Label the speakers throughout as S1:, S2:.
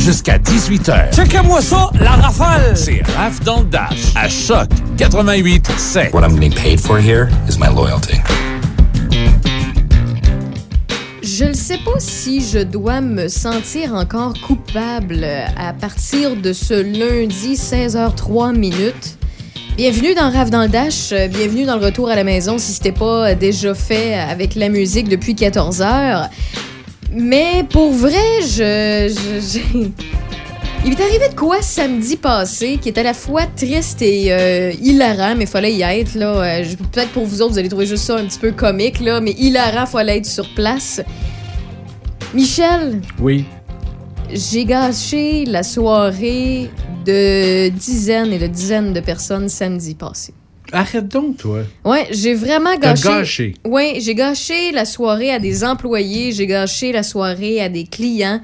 S1: jusqu'à 18h.
S2: Checkez-moi ça, la rafale!
S1: C'est Raf dans le Dash à Choc 88 7.
S3: What I'm getting paid for here is my loyalty.
S4: Je ne sais pas si je dois me sentir encore coupable à partir de ce lundi 16h03 minutes. Bienvenue dans Rave dans le Dash, bienvenue dans le retour à la maison si c'était pas déjà fait avec la musique depuis 14 heures. Mais pour vrai, je, Il m'est arrivé de quoi samedi passé qui est à la fois triste et euh, hilarant, mais fallait y être là. Euh, Peut-être pour vous autres, vous allez trouver juste ça un petit peu comique là, mais hilarant, fallait être sur place. Michel,
S5: Oui.
S4: j'ai gâché la soirée de dizaines et de dizaines de personnes samedi passé.
S5: Arrête donc, toi.
S4: Ouais, j'ai vraiment gâché.
S5: gâché.
S4: Ouais, j'ai gâché la soirée à des employés, j'ai gâché la soirée à des clients.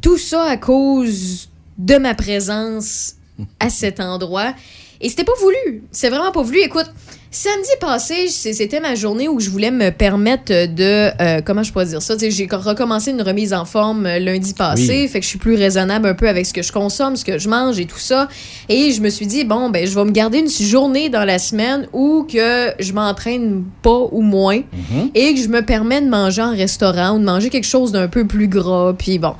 S4: Tout ça à cause de ma présence à cet endroit. Et c'était pas voulu. C'est vraiment pas voulu. Écoute, samedi passé, c'était ma journée où je voulais me permettre de. euh, comment je pourrais dire ça? J'ai recommencé une remise en forme euh, lundi passé.
S5: Oui.
S4: Fait que je suis plus raisonnable un peu avec ce que je consomme, ce que je mange et tout ça. Et je me suis dit, bon, ben, je vais me garder une journée dans la semaine où que je m'entraîne pas ou moins
S5: Mhm.
S4: et que je me permets de manger en restaurant ou de manger quelque chose d'un peu plus gras. Puis bon.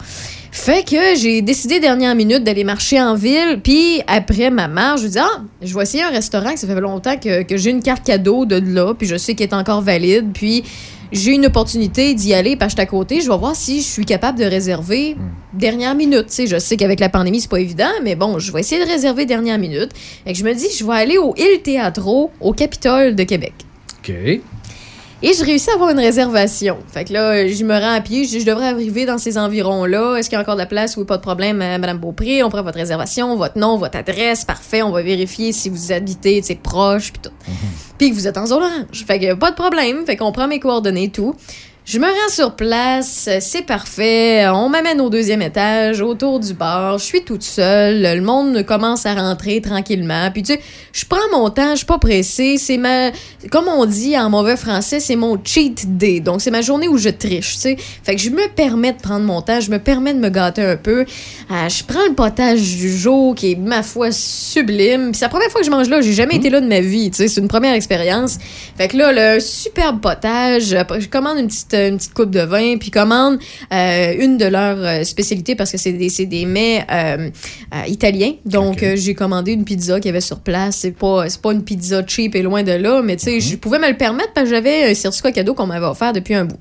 S4: Fait que j'ai décidé dernière minute d'aller marcher en ville. Puis après ma marche, je me dis, ah, je vais essayer un restaurant que ça fait longtemps que, que j'ai une carte cadeau de là. Puis je sais qu'elle est encore valide. Puis j'ai une opportunité d'y aller suis à côté. Je vais voir si je suis capable de réserver dernière minute. Sais, je sais qu'avec la pandémie, c'est pas évident, mais bon, je vais essayer de réserver dernière minute. Fait que je me dis, je vais aller au Il Teatro, au Capitole de Québec.
S5: OK.
S4: Et je réussis à avoir une réservation. Fait que là, je me rends à pied. Je devrais arriver dans ces environs-là. Est-ce qu'il y a encore de la place? Oui, pas de problème, euh, Madame Beaupré? On prend votre réservation, votre nom, votre adresse. Parfait. On va vérifier si vous habitez, tu sais, proche, puis tout. Puis que vous êtes en zone orange. Fait que pas de problème. Fait qu'on prend mes coordonnées et tout. Je me rends sur place, c'est parfait. On m'amène au deuxième étage, autour du bar. Je suis toute seule. Le monde commence à rentrer tranquillement. Puis tu sais, je prends mon temps, je suis pas pressée. C'est ma, comme on dit en mauvais français, c'est mon cheat day. Donc c'est ma journée où je triche. Tu sais, fait que je me permets de prendre mon temps, je me permets de me gâter un peu. Euh, je prends le potage du jour qui est ma foi sublime. Puis c'est la première fois que je mange là. J'ai jamais été là de ma vie. Tu sais, c'est une première expérience. Fait que là, le superbe potage. Je commande une petite, une petite coupe de vin, puis commande euh, une de leurs euh, spécialités parce que c'est des, c'est des mets euh, italiens. Donc, j'ai commandé une pizza qu'il y avait sur place. C'est pas, c'est pas une pizza cheap et loin de là, mais tu sais, je pouvais me le permettre parce que j'avais un certificat cadeau qu'on m'avait offert depuis un bout.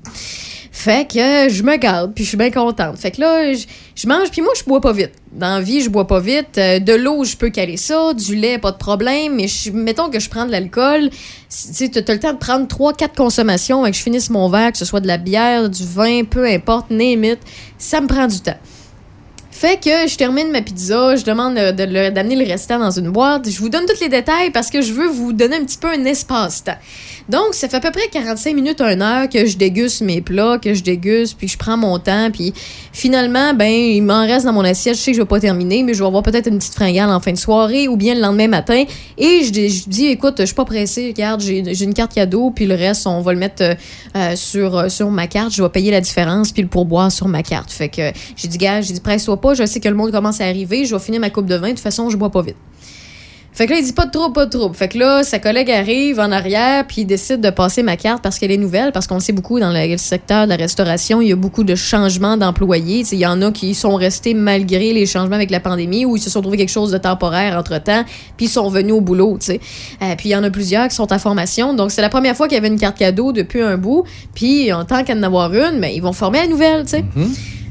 S4: Fait que je me garde, puis je suis bien contente. Fait que là, je, mange, puis moi, je bois pas vite. Dans la vie, je bois pas vite. Euh, de l'eau, je peux caler ça. Du lait, pas de problème. Mais mettons que je prends de l'alcool. Tu t'as le temps de prendre 3-4 consommations et que je finisse mon verre, que ce soit de la bière, du vin, peu importe, name. Ça me prend du temps. Fait que je termine ma pizza, je demande euh, de d'amener le restant dans une boîte. Je vous donne tous les détails parce que je veux vous donner un petit peu un espace-temps. Donc, ça fait à peu près 45 minutes, une heure que je déguste mes plats, que je déguste, puis je prends mon temps. Puis finalement, ben, il m'en reste dans mon assiette. Je sais que je vais pas terminer, mais je vais avoir peut-être une petite fringale en fin de soirée ou bien le lendemain matin. Et je, dis- écoute, je suis pas pressée, regarde, j'ai j'ai une carte cadeau, puis le reste, on va le mettre euh, euh, sur, euh, sur ma carte. Je vais payer la différence, puis le pourboire sur ma carte. Fait que j'ai dit, gars, j'ai dit, presse-toi pas, je sais que le monde commence à arriver, je vais finir ma coupe de vin. De toute façon, je bois pas vite. Fait que là, il dit pas de trouble, pas de trouble. Fait que là, sa collègue arrive en arrière, puis il décide de passer ma carte parce qu'elle est nouvelle, parce qu'on sait beaucoup dans le secteur de la restauration, il y a beaucoup de changements d'employés. Il y en a qui sont restés malgré les changements avec la pandémie ou ils se sont trouvés quelque chose de temporaire entre-temps, puis ils sont venus au boulot. Euh, puis il y en a plusieurs qui sont en formation. Donc, c'est la première fois qu'il y avait une carte cadeau depuis un bout. Puis, en tant qu'à en avoir une, mais ils vont former la nouvelle, tu sais.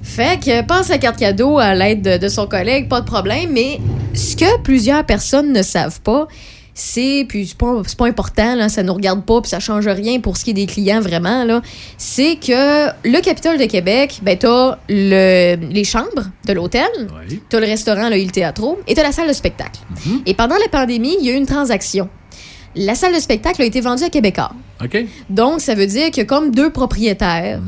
S4: Fait que passe la carte cadeau à l'aide de, de son collègue, pas de problème. Mais ce que plusieurs personnes ne savent pas, c'est, puis c'est pas, pas important, là, ça nous regarde pas, puis ça change rien pour ce qui est des clients vraiment, là, c'est que le Capitole de Québec, ben t'as le, les chambres de l'hôtel,
S5: Oui.
S4: t'as le restaurant, le Il Teatro, et t'as la salle de spectacle. Et pendant la pandémie, il y a eu une transaction. La salle de spectacle a été vendue à Québécois.
S5: OK.
S4: Donc, ça veut dire qu'il y a comme deux propriétaires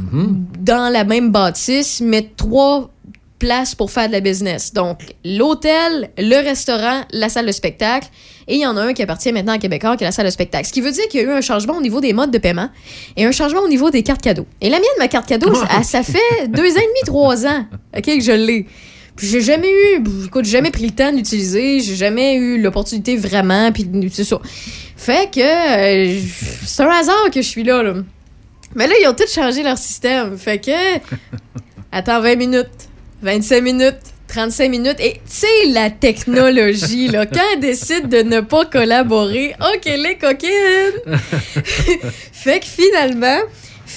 S4: dans la même bâtisse, mais trois places pour faire de la business. Donc, l'hôtel, le restaurant, la salle de spectacle. Et il y en a un qui appartient maintenant à Québécois, qui est la salle de spectacle. Ce qui veut dire qu'il y a eu un changement au niveau des modes de paiement et un changement au niveau des cartes cadeaux. Et la mienne, ma carte cadeau, ça, ça fait deux ans et demi, trois ans que je l'ai. J'ai jamais eu, écoute, j'ai jamais pris le temps d'utiliser, j'ai jamais eu l'opportunité vraiment, puis c'est ça. Fait que euh, c'est un hasard que je suis là, là. Mais là, ils ont tous changé leur système. Fait que, attends 20 minutes, 25 minutes, 35 minutes. Et tu sais, la technologie, là, quand elle décide de ne pas collaborer, OK, les coquines! fait que finalement,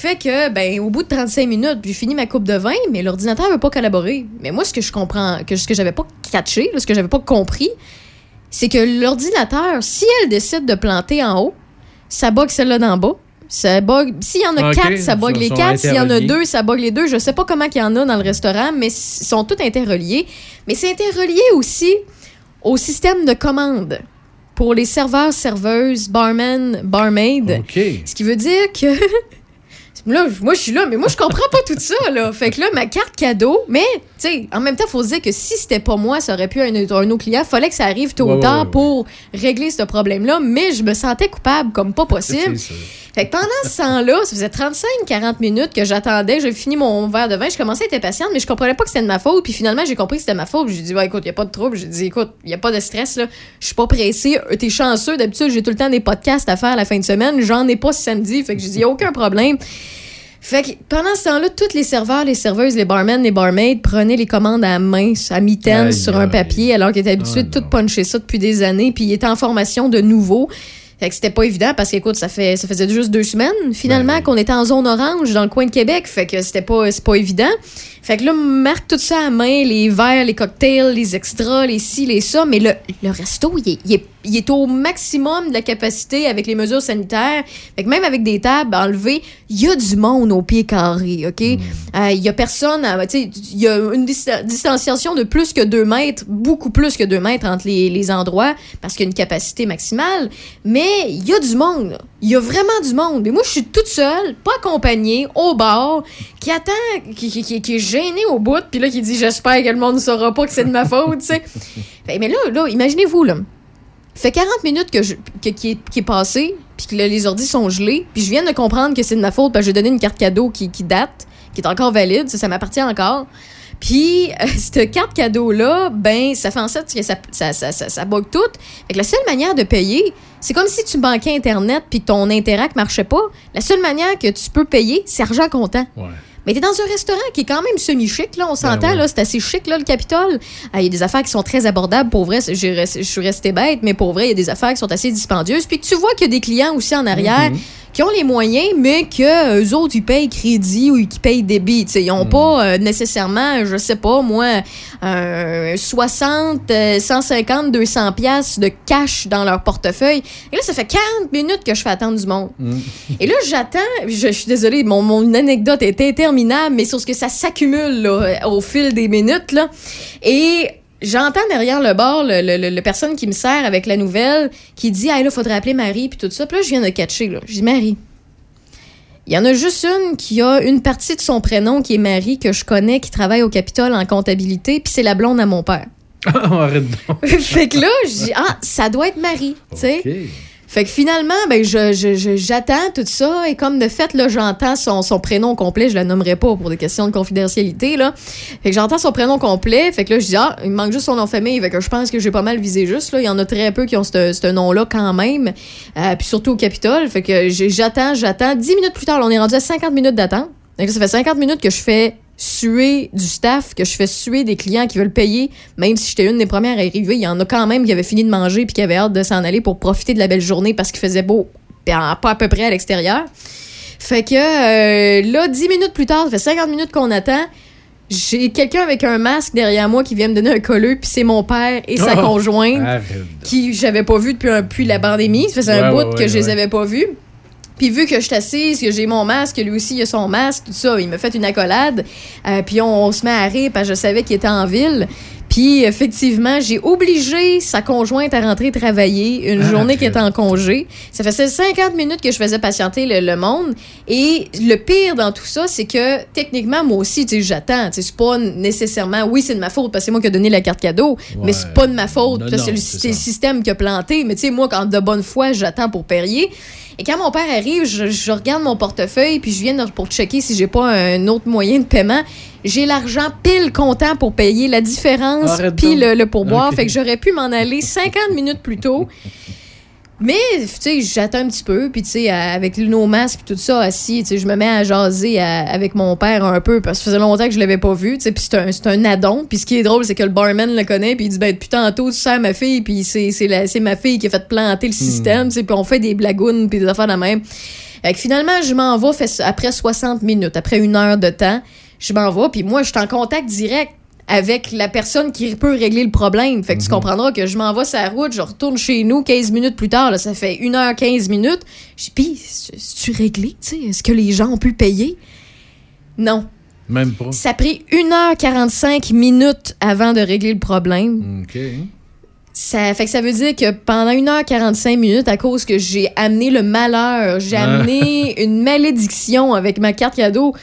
S4: fait que, ben, au bout de 35 minutes, j'ai fini ma coupe de vin, mais l'ordinateur veut pas collaborer. Mais moi, ce que je comprends, que ce que j'avais pas catché, ce que j'avais pas compris, c'est que l'ordinateur, si elle décide de planter en haut, ça bug celle-là d'en bas. Ça bug. S'il y en a
S5: Ok,
S4: quatre, ça bug les quatre. S'il y en a deux, ça bug les deux. Je sais pas comment il y en a dans le restaurant, mais ils sont tous interreliés. Mais c'est interrelié aussi au système de commande pour les serveurs, serveuses, barman, barmaid.
S5: OK.
S4: Ce qui veut dire que. Là, moi, je suis là, mais moi, je comprends pas tout ça, là. Fait que là, ma carte cadeau, mais, sais, en même temps, faut se dire que si c'était pas moi, ça aurait pu être un, un autre client. Fallait que ça arrive tôt ou
S5: ouais,
S4: tard
S5: ouais, ouais.
S4: pour régler ce problème-là, mais je me sentais coupable comme pas possible. Fait que pendant ce temps-là, ça faisait 35-40 minutes que j'attendais. J'ai fini mon verre de vin. Je commençais à être impatiente, mais je comprenais pas que c'était de ma faute. Puis finalement, j'ai compris que c'était ma faute. J'ai dit, ouais, écoute, y a pas de trouble. J'ai dit, écoute, y a pas de stress, là. Je suis pas pressée. Euh, T'es chanceux. D'habitude, j'ai tout le temps des podcasts à faire à la fin de semaine. J'en ai pas ce samedi. Fait que j'ai dit, aucun problème. Fait que pendant ce temps-là, tous les serveurs, les serveuses, les barmen, les barmaids prenaient les commandes à main, à mitaine,
S5: Aïe,
S4: sur un papier, alors qu'ils étaient habitués
S5: Ah,
S4: de tout puncher ça depuis des années. Puis ils étaient en formation de nouveau. Fait que c'était pas évident parce qu'écoute, ça fait ça faisait juste deux semaines finalement
S5: Ben
S4: qu'on était en zone orange dans le coin de Québec. Fait que c'était pas c'est pas évident. Fait que là, on marque tout ça à main, les verres, les cocktails, les extras, les ci, les ça. Mais le, le resto, il est, il, est, il est au maximum de la capacité avec les mesures sanitaires. Fait que même avec des tables enlevées, il y a du monde au pied carré, OK? Euh, Il y a personne, tu sais, il y a une dis- distanciation de plus que deux mètres, beaucoup plus que deux mètres entre les, les endroits parce qu'il y a une capacité maximale. Mais il y a du monde. Il y a vraiment du monde. Et moi, je suis toute seule, pas accompagnée, au bar, qui attend, qui, qui, qui- qui est gêné au bout, puis là, qui dit J'espère que le monde ne saura pas que c'est de ma faute, tu sais. Fait, mais là, là imaginez-vous, là. Fait 40 minutes que je, que- qui, est, qui est passé, puis que là, les ordis sont gelés, puis je viens de comprendre que c'est de ma faute, parce que j'ai donné une carte cadeau qui, qui date, qui est encore valide, ça, ça m'appartient encore. Puis, euh, cette carte cadeau-là, ben, ça fait en sorte que ça, ça, ça, ça, ça bug tout. Fait que la seule manière de payer, c'est comme si tu banquais Internet puis que ton Interac marchait pas. La seule manière que tu peux payer, c'est argent comptant.
S5: Ouais.
S4: Mais t'es dans un restaurant qui est quand même semi-chic, là, on s'entend,
S5: oui.
S4: là, c'est assez chic, là, le Capitole. Ah, Il y a des affaires qui sont très abordables, pour vrai, je suis restée bête, mais pour vrai, il y a des affaires qui sont assez dispendieuses. Puis que tu vois qu'il y a des clients aussi en arrière qui ont les moyens, mais que eux autres, ils payent crédit ou qu'ils payent débit. Tu sais, ils n'ont pas euh, nécessairement, je sais pas, moi, un 60, euh, 150, 200 pièces de cash dans leur portefeuille. Et là, ça fait 40 minutes que je fais attendre du monde. Et là, j'attends. Je, je suis désolée, mon, mon anecdote est interminable, mais sur ce que ça s'accumule au fil des minutes. Là. Et j'entends derrière le bar le, le- le- le personne qui me sert avec la nouvelle qui dit Ah, là, faudrait appeler Marie, puis tout ça. Puis là, je viens de catcher. Là. Je dis Marie. Il y en a juste une qui a une partie de son prénom qui est Marie, que je connais, qui travaille au Capitole en comptabilité, puis c'est la blonde à mon père.
S5: Arrête donc.
S4: fait que là, je dis Ah, ça doit être Marie. tu sais. Fait que finalement, ben, je, je- j'attends tout ça et comme de fait, là, j'entends son, son prénom complet, je la nommerai pas pour des questions de confidentialité, là. Fait que j'entends son prénom complet, fait que là, je dis, ah, il me manque juste son nom de famille, fait que je pense que j'ai pas mal visé juste, là. Il y en a très peu qui ont ce nom-là quand même, Euh, puis surtout au Capitole. Fait que j'attends, j'attends. Dix minutes plus tard, là, on est rendu à 50 minutes d'attente. Donc, ça fait 50 minutes que je fais suer du staff, que je fais suer des clients qui veulent payer, même si j'étais une des premières à arriver. Il y en a quand même qui avaient fini de manger puis qui avaient hâte de s'en aller pour profiter de la belle journée parce qu'il faisait beau, pas à peu près à l'extérieur. Fait que euh, là, 10 minutes plus tard, ça fait 50 minutes qu'on attend. J'ai quelqu'un avec un masque derrière moi qui vient me donner un colleux, puis c'est mon père et sa
S5: Oh!
S4: conjointe qui j'avais pas vu depuis, un, depuis la pandémie. Ça faisait un bout
S5: ouais,
S4: que je les avais pas vus. Puis vu que je suis assise, que j'ai mon masque, que lui aussi il a son masque, tout ça, il m'a fait une accolade. Euh, puis on, on se met à rire parce que je savais qu'il était en ville. Puis effectivement, j'ai obligé sa conjointe à rentrer travailler une
S5: Ah,
S4: journée qui était en congé. Ça faisait 50 minutes que je faisais patienter le, le monde. Et le pire dans tout ça, c'est que techniquement, moi aussi, tu sais, j'attends. Tu sais, c'est pas nécessairement, oui, c'est de ma faute parce que c'est moi qui ai donné la carte cadeau, mais c'est pas de ma faute
S5: Non,
S4: parce que c'est le
S5: ça.
S4: système qui a planté. Mais tu sais, moi, quand de bonne foi, j'attends pour parier. Et quand mon père arrive, je, je regarde mon portefeuille, puis je viens pour checker si j'ai pas un autre moyen de paiement. J'ai l'argent pile comptant pour payer la différence, puis le, le pourboire. Fait que j'aurais pu m'en aller 50 minutes plus tôt. Mais, tu sais, j'attends un petit peu, puis tu sais, avec nos masques puis tout ça, assis, tu sais, je me mets à jaser à- avec mon père un peu, parce que ça faisait longtemps que je l'avais pas vu, tu sais, puis c'est un, c'est un addon. Puis ce qui est drôle, c'est que le barman le connaît, puis il dit, ben, depuis tantôt, tu sers ma fille, puis c'est c'est la- c'est ma fille qui a fait planter le système, tu sais, puis on fait des blagounes, puis des affaires de même. Fait que finalement, je m'en vais fait- après 60 minutes, après une heure de temps, je m'en vais, puis moi, je suis en contact direct avec la personne qui peut régler le problème. Fait que tu comprendras que je m'en vais sur la route, je retourne chez nous 15 minutes plus tard, là, ça fait 1h15 minutes. Je dis, pis, c'est-tu réglé, tu sais? Est-ce que les gens ont pu payer? Non.
S5: Même pas.
S4: Ça a pris 1h45 minutes avant de régler le problème.
S5: OK.
S4: Ça fait que ça veut dire que pendant 1h45 minutes, à cause que j'ai amené le malheur, j'ai
S5: Ah.
S4: amené une malédiction avec ma carte cadeau.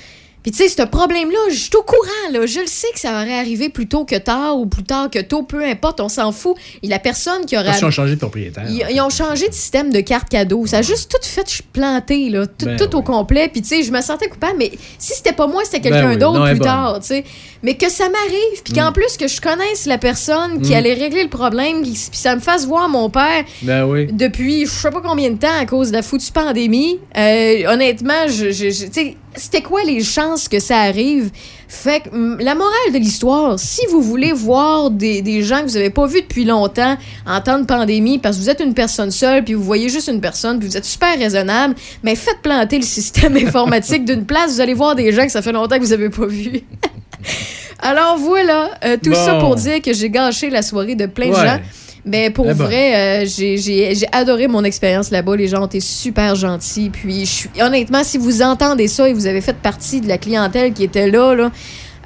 S4: Puis tu sais, ce problème-là, je suis au courant, là. Je le sais que ça aurait arrivé plus tôt que tard ou plus tard que tôt, peu importe, on s'en fout. Et la personne qui aurait...
S5: Parce qu'ils ont changé de propriétaire.
S4: Ils, ils ont changé de système de carte cadeau. Ça a juste tout fait planter, là. Tout,
S5: Ben
S4: tout au complet. Puis, tu sais, je me sentais coupable, mais si c'était pas moi, c'était quelqu'un
S5: Ben oui.
S4: d'autre plus tard, tu sais. Mais que ça m'arrive, puis
S5: Mm.
S4: qu'en plus que je connaisse la personne qui allait régler le problème, puis puis ça me fasse voir mon père
S5: Ben oui.
S4: depuis je sais pas combien de temps à cause de la foutue pandémie. Euh, honnêtement, je, je- je- tu sais, c'était quoi les chances que ça arrive? Fait que hum, la morale de l'histoire, si vous voulez voir des, des gens que vous avez pas vus depuis longtemps en temps de pandémie, parce que vous êtes une personne seule, puis vous voyez juste une personne, puis vous êtes super raisonnable, mais faites planter le système informatique d'une place, vous allez voir des gens que ça fait longtemps que vous avez pas vus. Alors voilà, euh, tout
S5: Bon.
S4: ça pour dire que j'ai gâché la soirée de plein de
S5: Ouais.
S4: gens. Mais pour
S5: Eh ben.
S4: vrai, euh, j'ai- j'ai j'ai adoré mon expérience là-bas. Les gens ont été super gentils. Puis, je suis honnêtement, si vous entendez ça et vous avez fait partie de la clientèle qui était là, là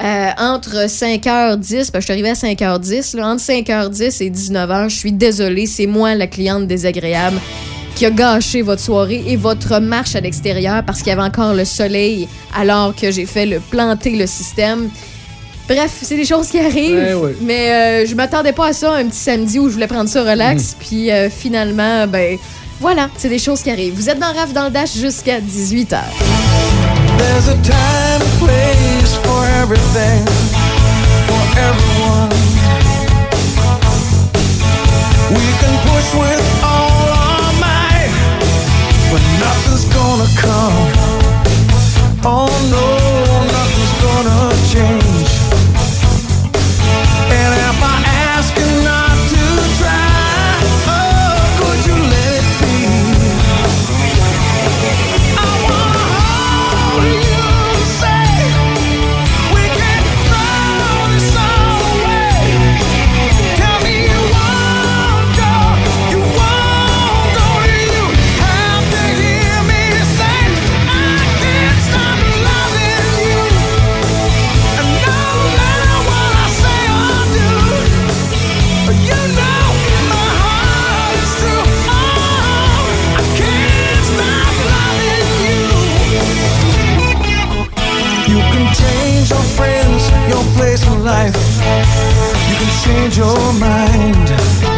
S4: euh, entre 5h10, parce que je suis arrivée à 5h10, là, entre 5h10 et 19h, je suis désolée, c'est moi la cliente désagréable qui a gâché votre soirée et votre marche à l'extérieur parce qu'il y avait encore le soleil alors que j'ai fait le planter le système. Bref, c'est des choses qui arrivent.
S5: Ouais, ouais.
S4: Mais euh, je m'attendais pas à ça un petit samedi où je voulais prendre ça relax. Puis euh, finalement, ben voilà, c'est des choses qui arrivent. Vous êtes dans Raf dans le Dash jusqu'à 18h.
S6: There's a time and place for everything, for everyone. We can push with all our might, but nothing's gonna come. Oh no, life. You can change your mind.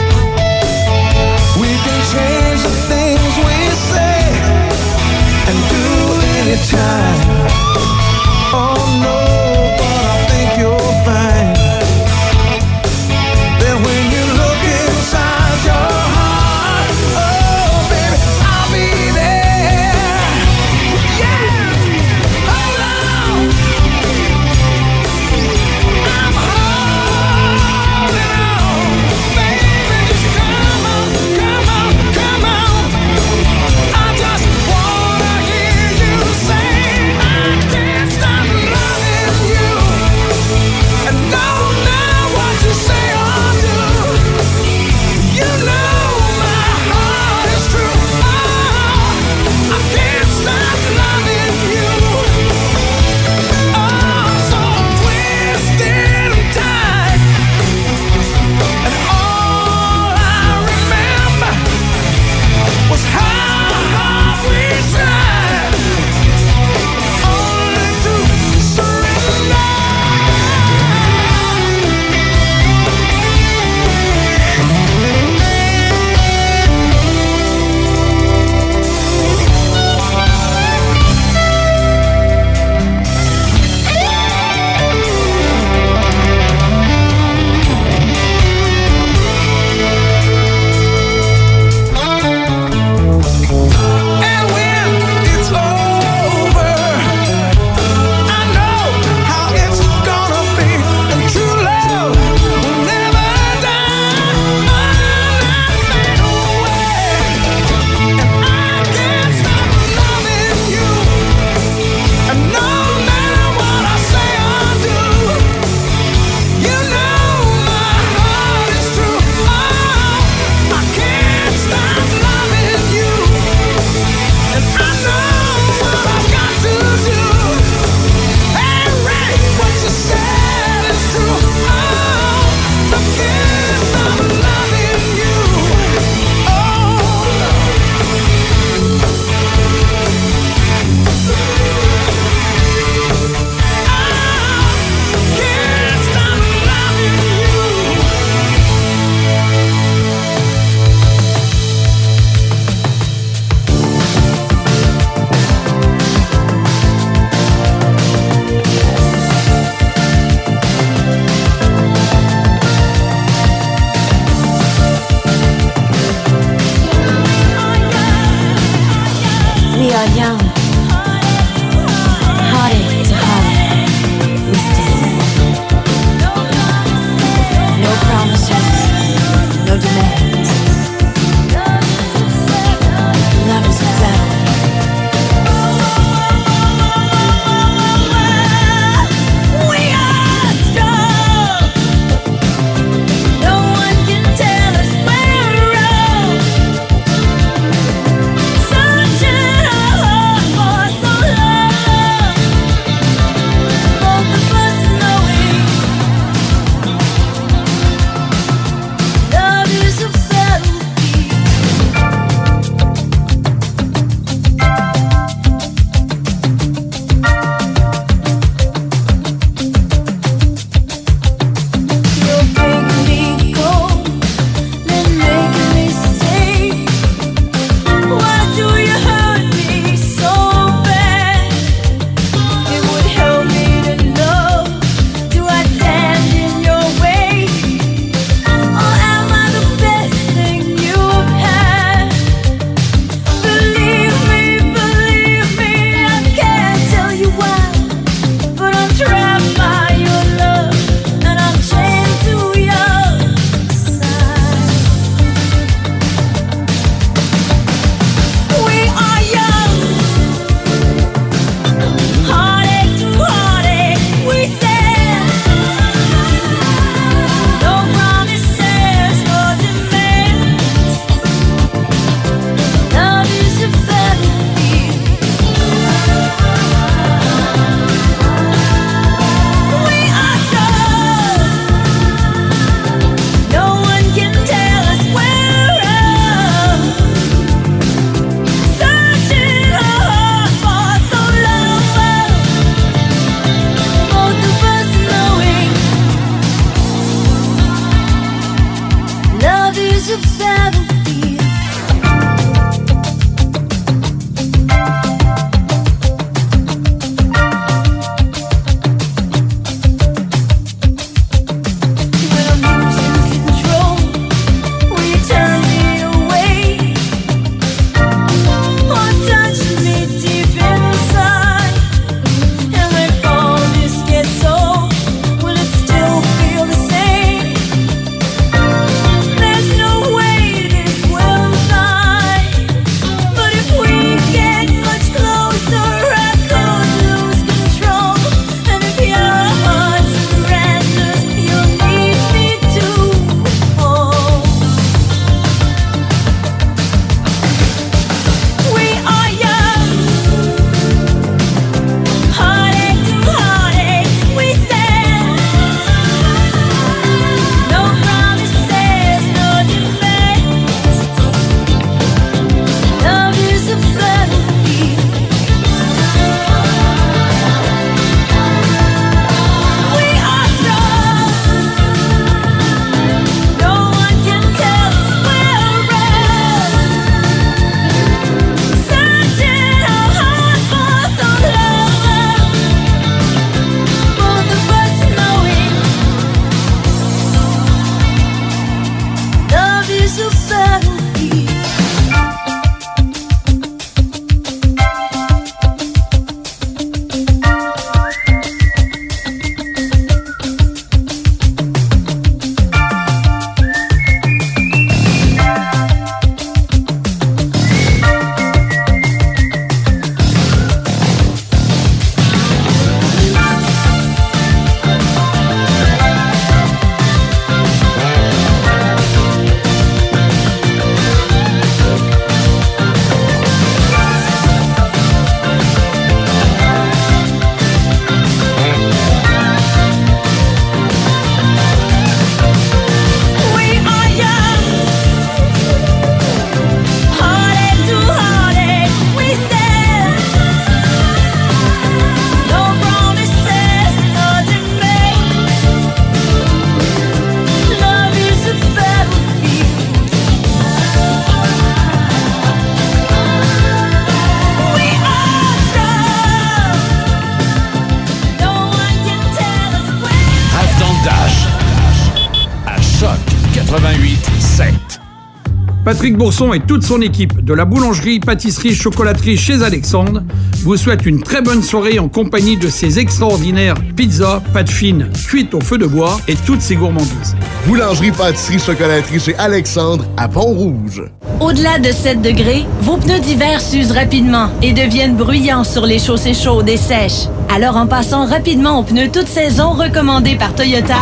S7: Patrick Bourson et toute son équipe de la boulangerie, pâtisserie, chocolaterie chez Alexandre vous souhaitent une très bonne soirée en compagnie de ces extraordinaires pizzas, pâtes fines, cuites au feu de bois et toutes ces gourmandises.
S8: Boulangerie, pâtisserie, chocolaterie chez Alexandre à Pont-Rouge.
S9: Au-delà de 7 degrés, vos pneus d'hiver s'usent rapidement et deviennent bruyants sur les chaussées chaudes et sèches. Alors en passant rapidement aux pneus toute saison recommandés par Toyota,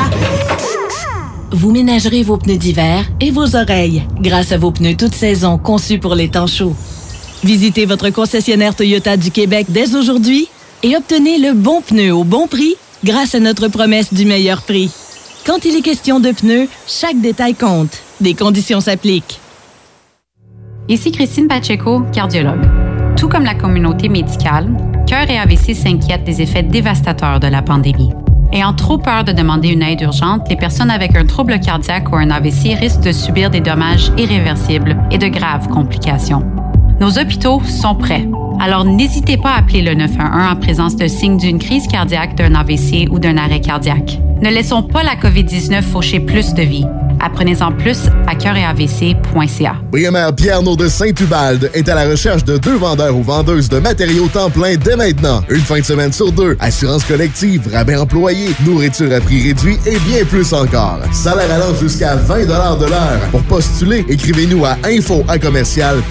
S9: vous ménagerez vos pneus d'hiver et vos oreilles grâce à vos pneus toute saison conçus pour les temps chauds. Visitez votre concessionnaire Toyota du Québec dès aujourd'hui et obtenez le bon pneu au bon prix grâce à notre promesse du meilleur prix. Quand il est question de pneus, chaque détail compte. Des conditions s'appliquent.
S10: Ici Christine Pacheco, cardiologue. Tout comme la communauté médicale, Cœur et AVC s'inquiètent des effets dévastateurs de la pandémie. Ayant trop peur de demander une aide urgente, les personnes avec un trouble cardiaque ou un AVC risquent de subir des dommages irréversibles et de graves complications. Nos hôpitaux sont prêts. Alors n'hésitez pas à appeler le 911 en présence de signes d'une crise cardiaque, d'un AVC ou d'un arrêt cardiaque. Ne laissons pas la COVID-19 faucher plus de vies. Apprenez-en plus à cœuretavc.ca.
S8: BMR Pierre de Saint-Ubalde est à la recherche de deux vendeurs ou vendeuses de matériaux temps plein dès maintenant. Une fin de semaine sur deux. Assurance collective, rabais employé, nourriture à prix réduit et bien plus encore. Salaire allant jusqu'à 20 de l'heure. Pour postuler, écrivez-nous à info à commercial.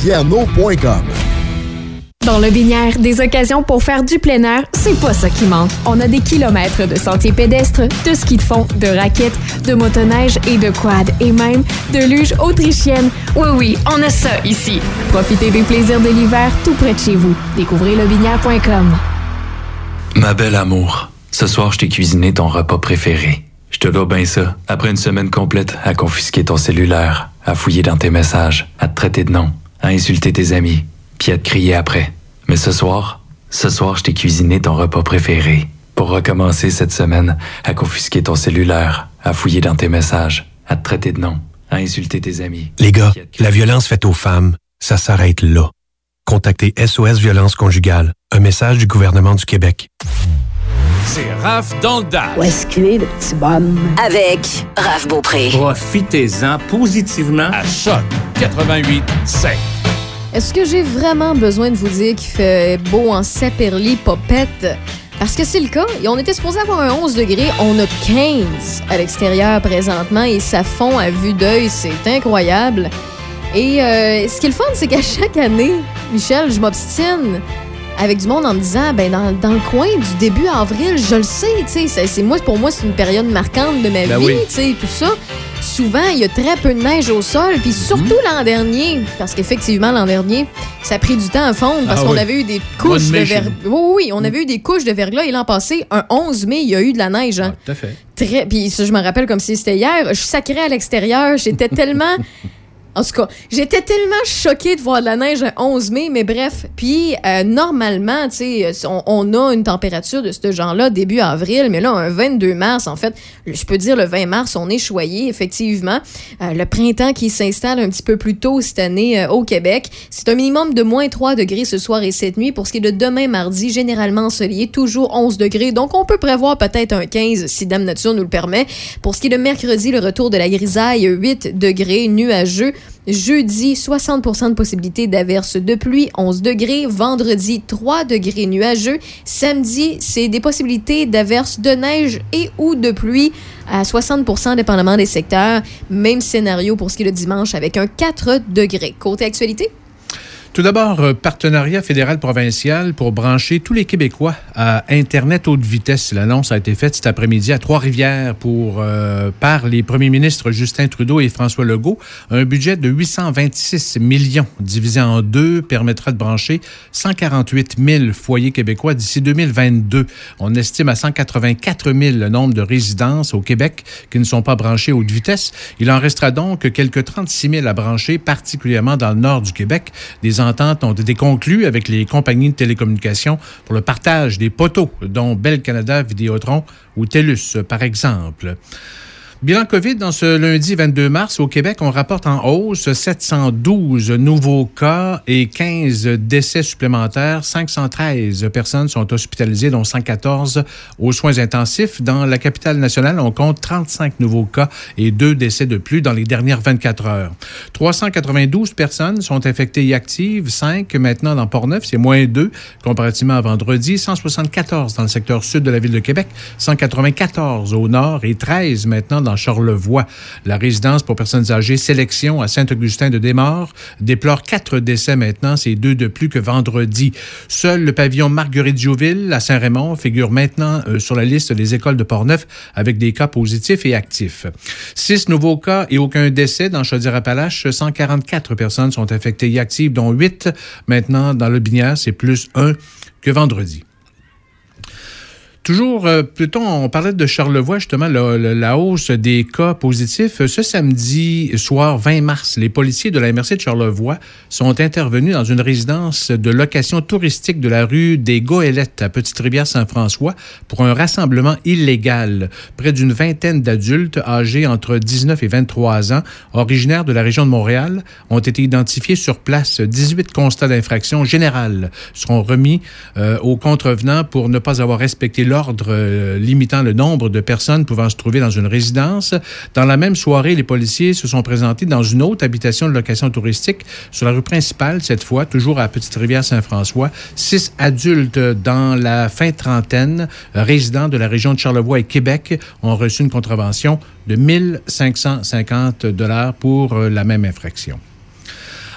S11: Dans le Binière, des occasions pour faire du plein air, c'est pas ça qui manque. On a des kilomètres de sentiers pédestres, de ski de fond, de raquettes, de motoneige et de quad, et même de luge autrichienne. Oui, oui, on a ça ici. Profitez des plaisirs de l'hiver tout près de chez vous. Découvrez lebinière.com.
S3: Ma belle amour, ce soir, je t'ai cuisiné ton repas préféré. Je te dois bien ça. Après une semaine complète à confisquer ton cellulaire, à fouiller dans tes messages, à te traiter de nom, à insulter tes amis, puis à te crier après. Mais ce soir, ce soir, je t'ai cuisiné ton repas préféré. Pour recommencer cette semaine à confisquer ton cellulaire, à fouiller dans tes messages, à te traiter de nom, à insulter tes amis.
S12: Les gars, la violence faite aux femmes, ça s'arrête là. Contactez SOS Violence Conjugale, un message du gouvernement du Québec.
S1: C'est Raph dans le dash.
S13: Où est-ce qu'il est, le petit bonhomme? Avec Raph Beaupré.
S1: Profitez-en positivement à Choc 88 7.
S4: Est-ce que j'ai vraiment besoin de vous dire qu'il fait beau en Saperli popette? Parce que c'est le cas. Et on était supposé avoir un 11 degrés. On a 15 à l'extérieur présentement et ça fond à vue d'œil. C'est incroyable. Et euh, ce qui est le fun, c'est qu'à chaque année, Michel, je m'obstine avec du monde en me disant, ben dans, dans le coin du début avril, je le sais, tu sais, c'est- moi pour moi c'est une période marquante de ma
S14: Ben
S4: vie,
S14: oui.
S4: tu sais, tout ça. Souvent, il y a très peu de neige au sol, puis surtout l'an dernier, parce qu'effectivement l'an dernier, ça a pris du temps à fondre parce
S14: Ah
S4: qu'on
S14: oui.
S4: avait eu des couches de, verglas. Oui, oui, oui, on avait eu des couches de verglas et l'an passé, un 11 mai, il y a eu de la neige. hein.
S14: Tout à fait.
S4: Très, puis ça, je me rappelle comme si c'était hier. Je sacrais à l'extérieur. J'étais tellement. En tout cas, j'étais tellement choquée de voir de la neige un 11 mai, mais bref. Puis, euh, normalement, tu sais, on, on a une température de ce genre-là début avril, mais là, un 22 mars, en fait, je peux dire le 20 mars, on est choyé, effectivement. Euh, le printemps qui s'installe un petit peu plus tôt cette année euh, au Québec. C'est un minimum de moins 3 degrés ce soir et cette nuit. Pour ce qui est de demain mardi, généralement ensoleillé, toujours 11 degrés. Donc, on peut prévoir peut-être un 15 si Dame Nature nous le permet. Pour ce qui est de mercredi, le retour de la grisaille, 8 degrés, nuageux. Jeudi, 60% de possibilité d'averse de pluie, 11 degrés. Vendredi, 3 degrés nuageux. Samedi, c'est des possibilités d'averse de neige et ou de pluie à 60% dépendamment des secteurs. Même scénario pour ce qui est le dimanche avec un 4 degrés. Côté actualité?
S14: Tout d'abord, euh, partenariat fédéral-provincial pour brancher tous les Québécois à Internet haute vitesse. L'annonce a été faite cet après-midi à Trois-Rivières pour, euh, par les premiers ministres Justin Trudeau et François Legault. Un budget de 826 millions divisé en deux permettra de brancher 148 000 foyers québécois d'ici 2022. On estime à 184 000 le nombre de résidences au Québec qui ne sont pas branchées haute vitesse. Il en restera donc quelques 36 000 à brancher, particulièrement dans le nord du Québec. Des ententes ont été conclues avec les compagnies de télécommunications pour le partage des poteaux, dont Bell Canada, Vidéotron ou TELUS, par exemple. Bilan COVID dans ce lundi 22 mars au Québec, on rapporte en hausse 712 nouveaux cas et 15 décès supplémentaires. 513 personnes sont hospitalisées, dont 114 aux soins intensifs. Dans la capitale nationale, on compte 35 nouveaux cas et deux décès de plus dans les dernières 24 heures. 392 personnes sont infectées et actives, 5 maintenant dans Port-Neuf, c'est moins 2 comparativement à vendredi. 174 dans le secteur sud de la ville de Québec, 194 au nord et 13 maintenant dans Charlevoix. La résidence pour personnes âgées Sélection à Saint-Augustin-de-Desmaures déplore quatre décès maintenant, c'est deux de plus que vendredi. Seul le pavillon Marguerite-Jouville à Saint-Raymond figure maintenant euh, sur la liste des écoles de Portneuf avec des cas positifs et actifs. Six nouveaux cas et aucun décès dans Chaudière-Appalaches. 144 personnes sont infectées et actives, dont huit maintenant dans le Binière. C'est plus un que vendredi. Toujours, euh, plutôt, on parlait de Charlevoix, justement, la, hausse des cas positifs. Ce samedi soir 20 mars, les policiers de la MRC de Charlevoix sont intervenus dans une résidence de location touristique de la rue des Goélettes à Petite-Rivière-Saint-François pour un rassemblement illégal. Près d'une vingtaine d'adultes âgés entre 19 et 23 ans, originaires de la région de Montréal, ont été identifiés sur place. 18 constats d'infraction générale seront remis euh, aux contrevenants pour ne pas avoir respecté l'ordre euh, limitant le nombre de personnes pouvant se trouver dans une résidence. Dans la même soirée, les policiers se sont présentés dans une autre habitation de location touristique sur la rue principale, cette fois, toujours à Petite-Rivière-Saint-François. Six adultes dans la fin trentaine, euh, résidents de la région de Charlevoix et Québec, ont reçu une contravention de 1550 dollars pour euh, la même infraction.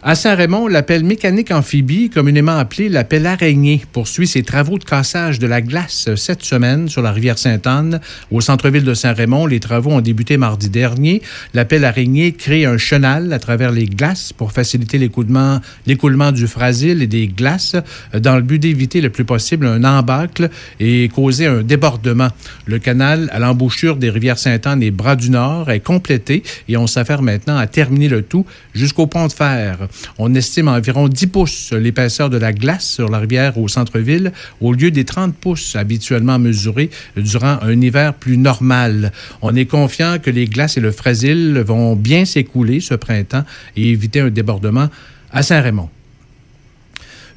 S14: À Saint-Raymond, l'appel mécanique amphibie, communément appelé l'appel araignée, poursuit ses travaux de cassage de la glace cette semaine sur la rivière Sainte-Anne. Au centre-ville de Saint-Raymond, les travaux ont débuté mardi dernier. L'appel araignée crée un chenal à travers les glaces pour faciliter l'écoulement, l'écoulement du frasile et des glaces dans le but d'éviter le plus possible un embâcle et causer un débordement. Le canal à l'embouchure des rivières Sainte-Anne et Bras du Nord est complété et on s'affaire maintenant à terminer le tout jusqu'au pont de fer. On estime environ 10 pouces l'épaisseur de la glace sur la rivière au centre-ville, au lieu des 30 pouces habituellement mesurés durant un hiver plus normal. On est confiant que les glaces et le fraisile vont bien s'écouler ce printemps et éviter un débordement à Saint-Raymond.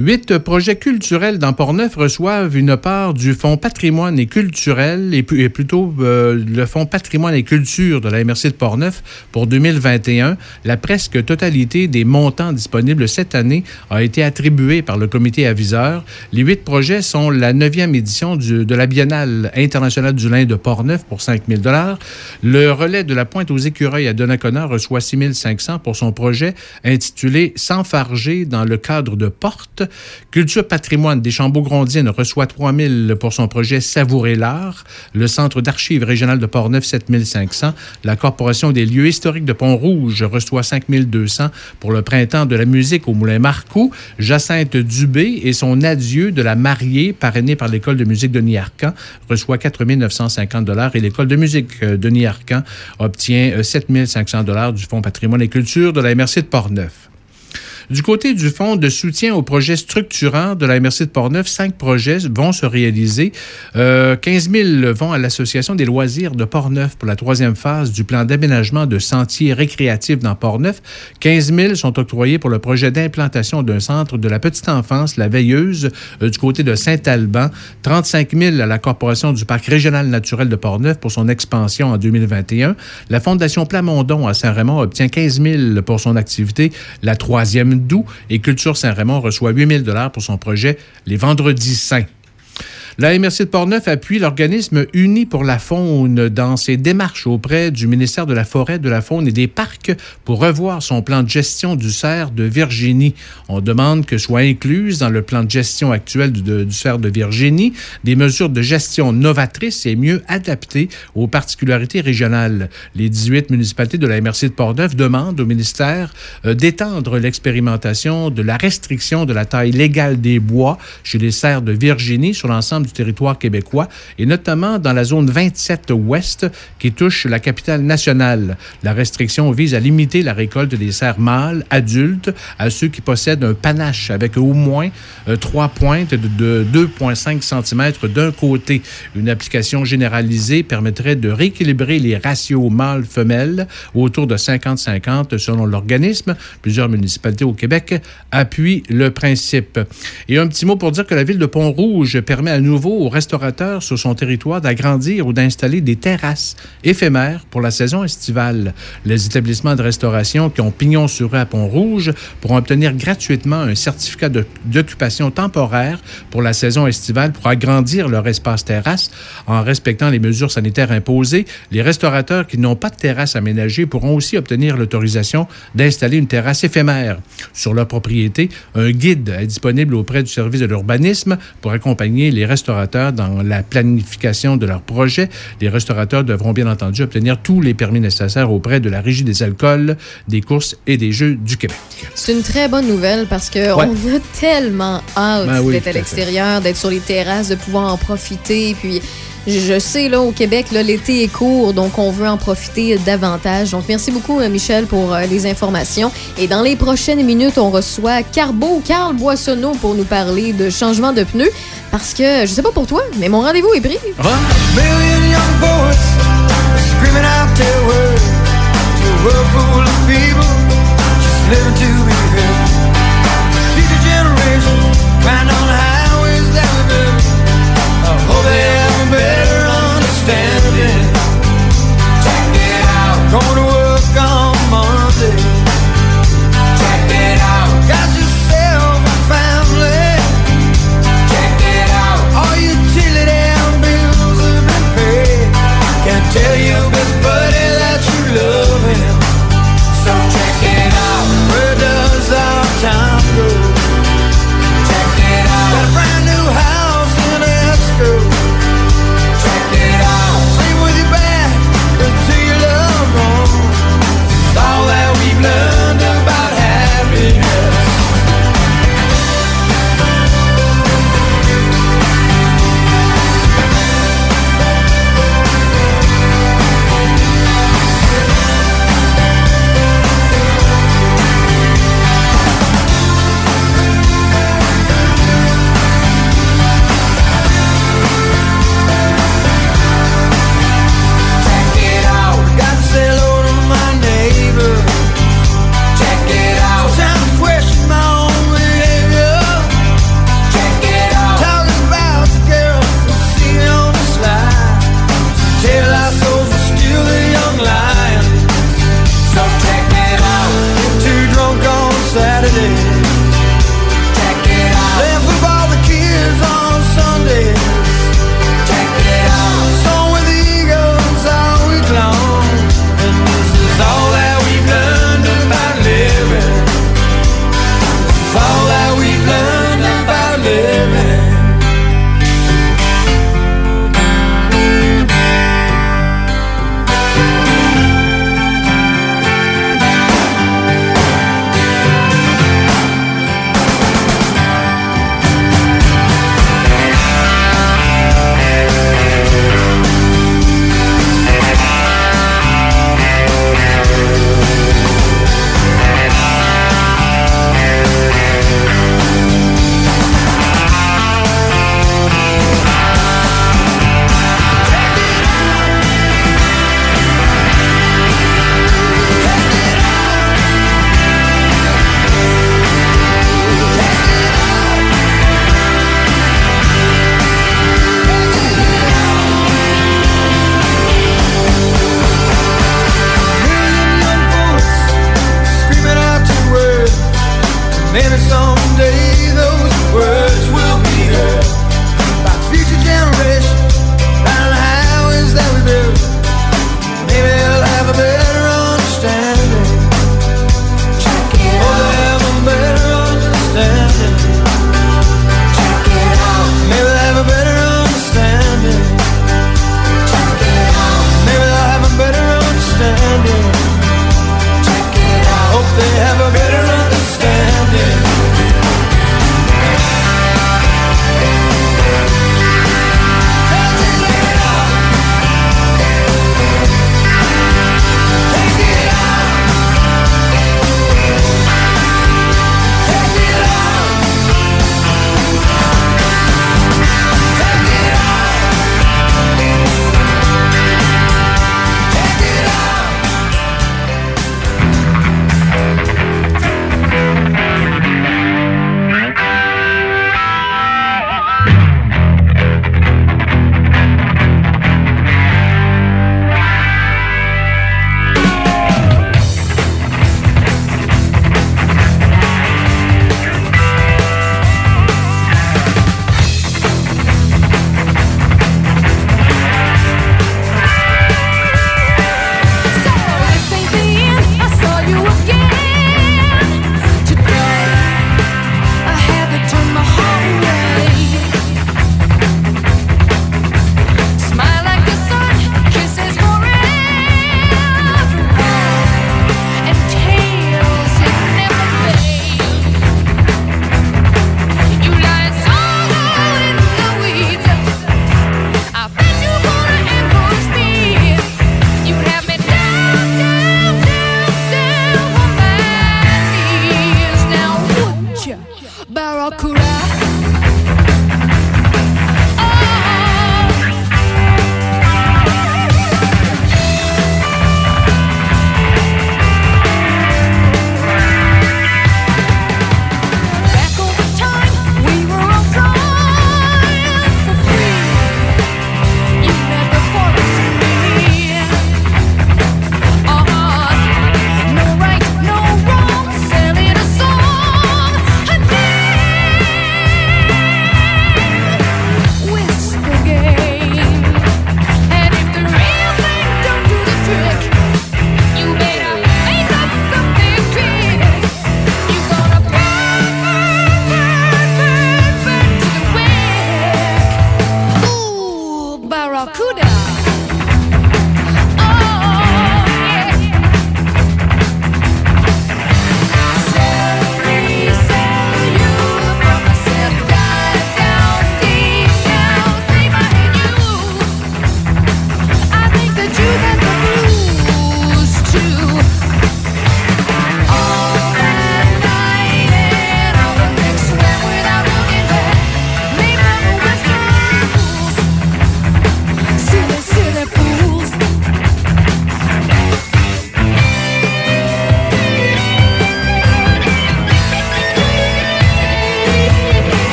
S14: Huit projets culturels dans Portneuf reçoivent une part du Fonds patrimoine et culturel, et, plutôt euh, le Fonds patrimoine et culture de la MRC de Portneuf pour 2021. La presque totalité des montants disponibles cette année a été attribuée par le comité aviseur. Les huit projets sont la neuvième édition de la Biennale internationale du lin de Portneuf pour 5 000 Le relais de la Pointe aux Écureuils à Donnacona reçoit 6 500 pour son projet intitulé S'enfarger dans le cadre de Porte. Culture patrimoine des Chambeaux-Grondines reçoit 3 000 pour son projet Savourer l'art. Le Centre d'archives régional de Portneuf, 7 500. La Corporation des lieux historiques de Pont-Rouge reçoit 5 200 pour le printemps de la musique au Moulin Marcoux. Jacinthe Dubé et son adieu de la mariée, parrainée par l'École de musique de Niarcan, reçoit 4 950 et l'École de musique euh, de Niarcan obtient euh, 7 500 du Fonds patrimoine et culture de la MRC de Portneuf. Du côté du Fonds de soutien aux projets structurants de la MRC de Portneuf, cinq projets vont se réaliser. Euh, 15 000 vont à l'Association des loisirs de Portneuf pour la troisième phase du plan d'aménagement de sentiers récréatifs dans Portneuf. 15 000 sont octroyés pour le projet d'implantation d'un centre de la petite enfance, la Veilleuse, euh, du côté de Saint-Alban. 35 000 à la Corporation du Parc régional naturel de Portneuf pour son expansion en 2021. La Fondation Plamondon à Saint-Raymond obtient 15 000 pour son activité, la troisième et Culture Saint-Raymond reçoit 8 000 pour son projet Les Vendredis Saints. La MRC de Portneuf appuie l'organisme Uni pour la faune dans ses démarches auprès du ministère de la Forêt, de la Faune et des Parcs pour revoir son plan de gestion du cerf de Virginie. On demande que soient incluses dans le plan de gestion actuel de- du cerf de Virginie des mesures de gestion novatrices et mieux adaptées aux particularités régionales. Les 18 municipalités de la MRC de Portneuf demandent au ministère euh, d'étendre l'expérimentation de la restriction de la taille légale des bois chez les cerfs de Virginie sur l'ensemble du territoire québécois et notamment dans la zone 27 ouest qui touche la capitale nationale. La restriction vise à limiter la récolte des cerfs mâles adultes à ceux qui possèdent un panache avec au moins euh, trois pointes de, de 2,5 cm d'un côté. Une application généralisée permettrait de rééquilibrer les ratios mâles-femelles autour de 50-50 selon l'organisme. Plusieurs municipalités au Québec appuient le principe. Et un petit mot pour dire que la ville de Pont-Rouge permet à nouveau aux restaurateurs sur son territoire d'agrandir ou d'installer des terrasses éphémères pour la saison estivale. Les établissements de restauration qui ont pignon sur rue à Pont-Rouge pourront obtenir gratuitement un certificat d'occupation temporaire pour la saison estivale pour agrandir leur espace terrasse en respectant les mesures sanitaires imposées. Les restaurateurs qui n'ont pas de terrasse aménagée pourront aussi obtenir l'autorisation d'installer une terrasse éphémère sur leur propriété. Un guide est disponible auprès du service de l'urbanisme pour accompagner les restaurateurs dans la planification de leurs projets. Les restaurateurs devront bien entendu obtenir tous les permis nécessaires auprès de la Régie des alcools, des courses et des jeux du Québec.
S4: C'est une très bonne nouvelle parce que
S14: Ouais.
S4: on a tellement hâte
S14: Ben oui,
S4: d'être à l'extérieur, d'être sur les terrasses, de pouvoir en profiter. Puis je sais, là, au Québec, l'été est court, donc on veut en profiter davantage. Donc merci beaucoup, euh, Michel, pour euh, les informations. Et dans les prochaines minutes, on reçoit Carbo, Carl Boissonneau, pour nous parler de changement de pneus. Parce que, je sais pas pour toi, mais mon rendez-vous est pris.
S6: Million young boys screaming out their words to a world full of people just living to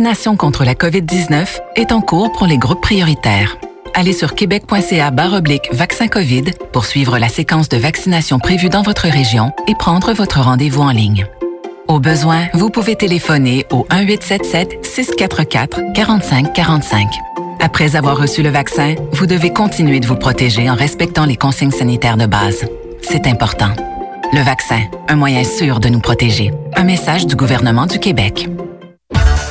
S15: vaccination contre la COVID-19 est en cours pour les groupes prioritaires. Allez sur québec.ca oblique vaccin COVID pour suivre la séquence de vaccination prévue dans votre région et prendre votre rendez-vous en ligne. Au besoin, vous pouvez téléphoner au 1-877-644-4545. Après avoir reçu le vaccin, vous devez continuer de vous protéger en respectant les consignes sanitaires de base. C'est important. Le vaccin, un moyen sûr de nous protéger. Un message du gouvernement du Québec.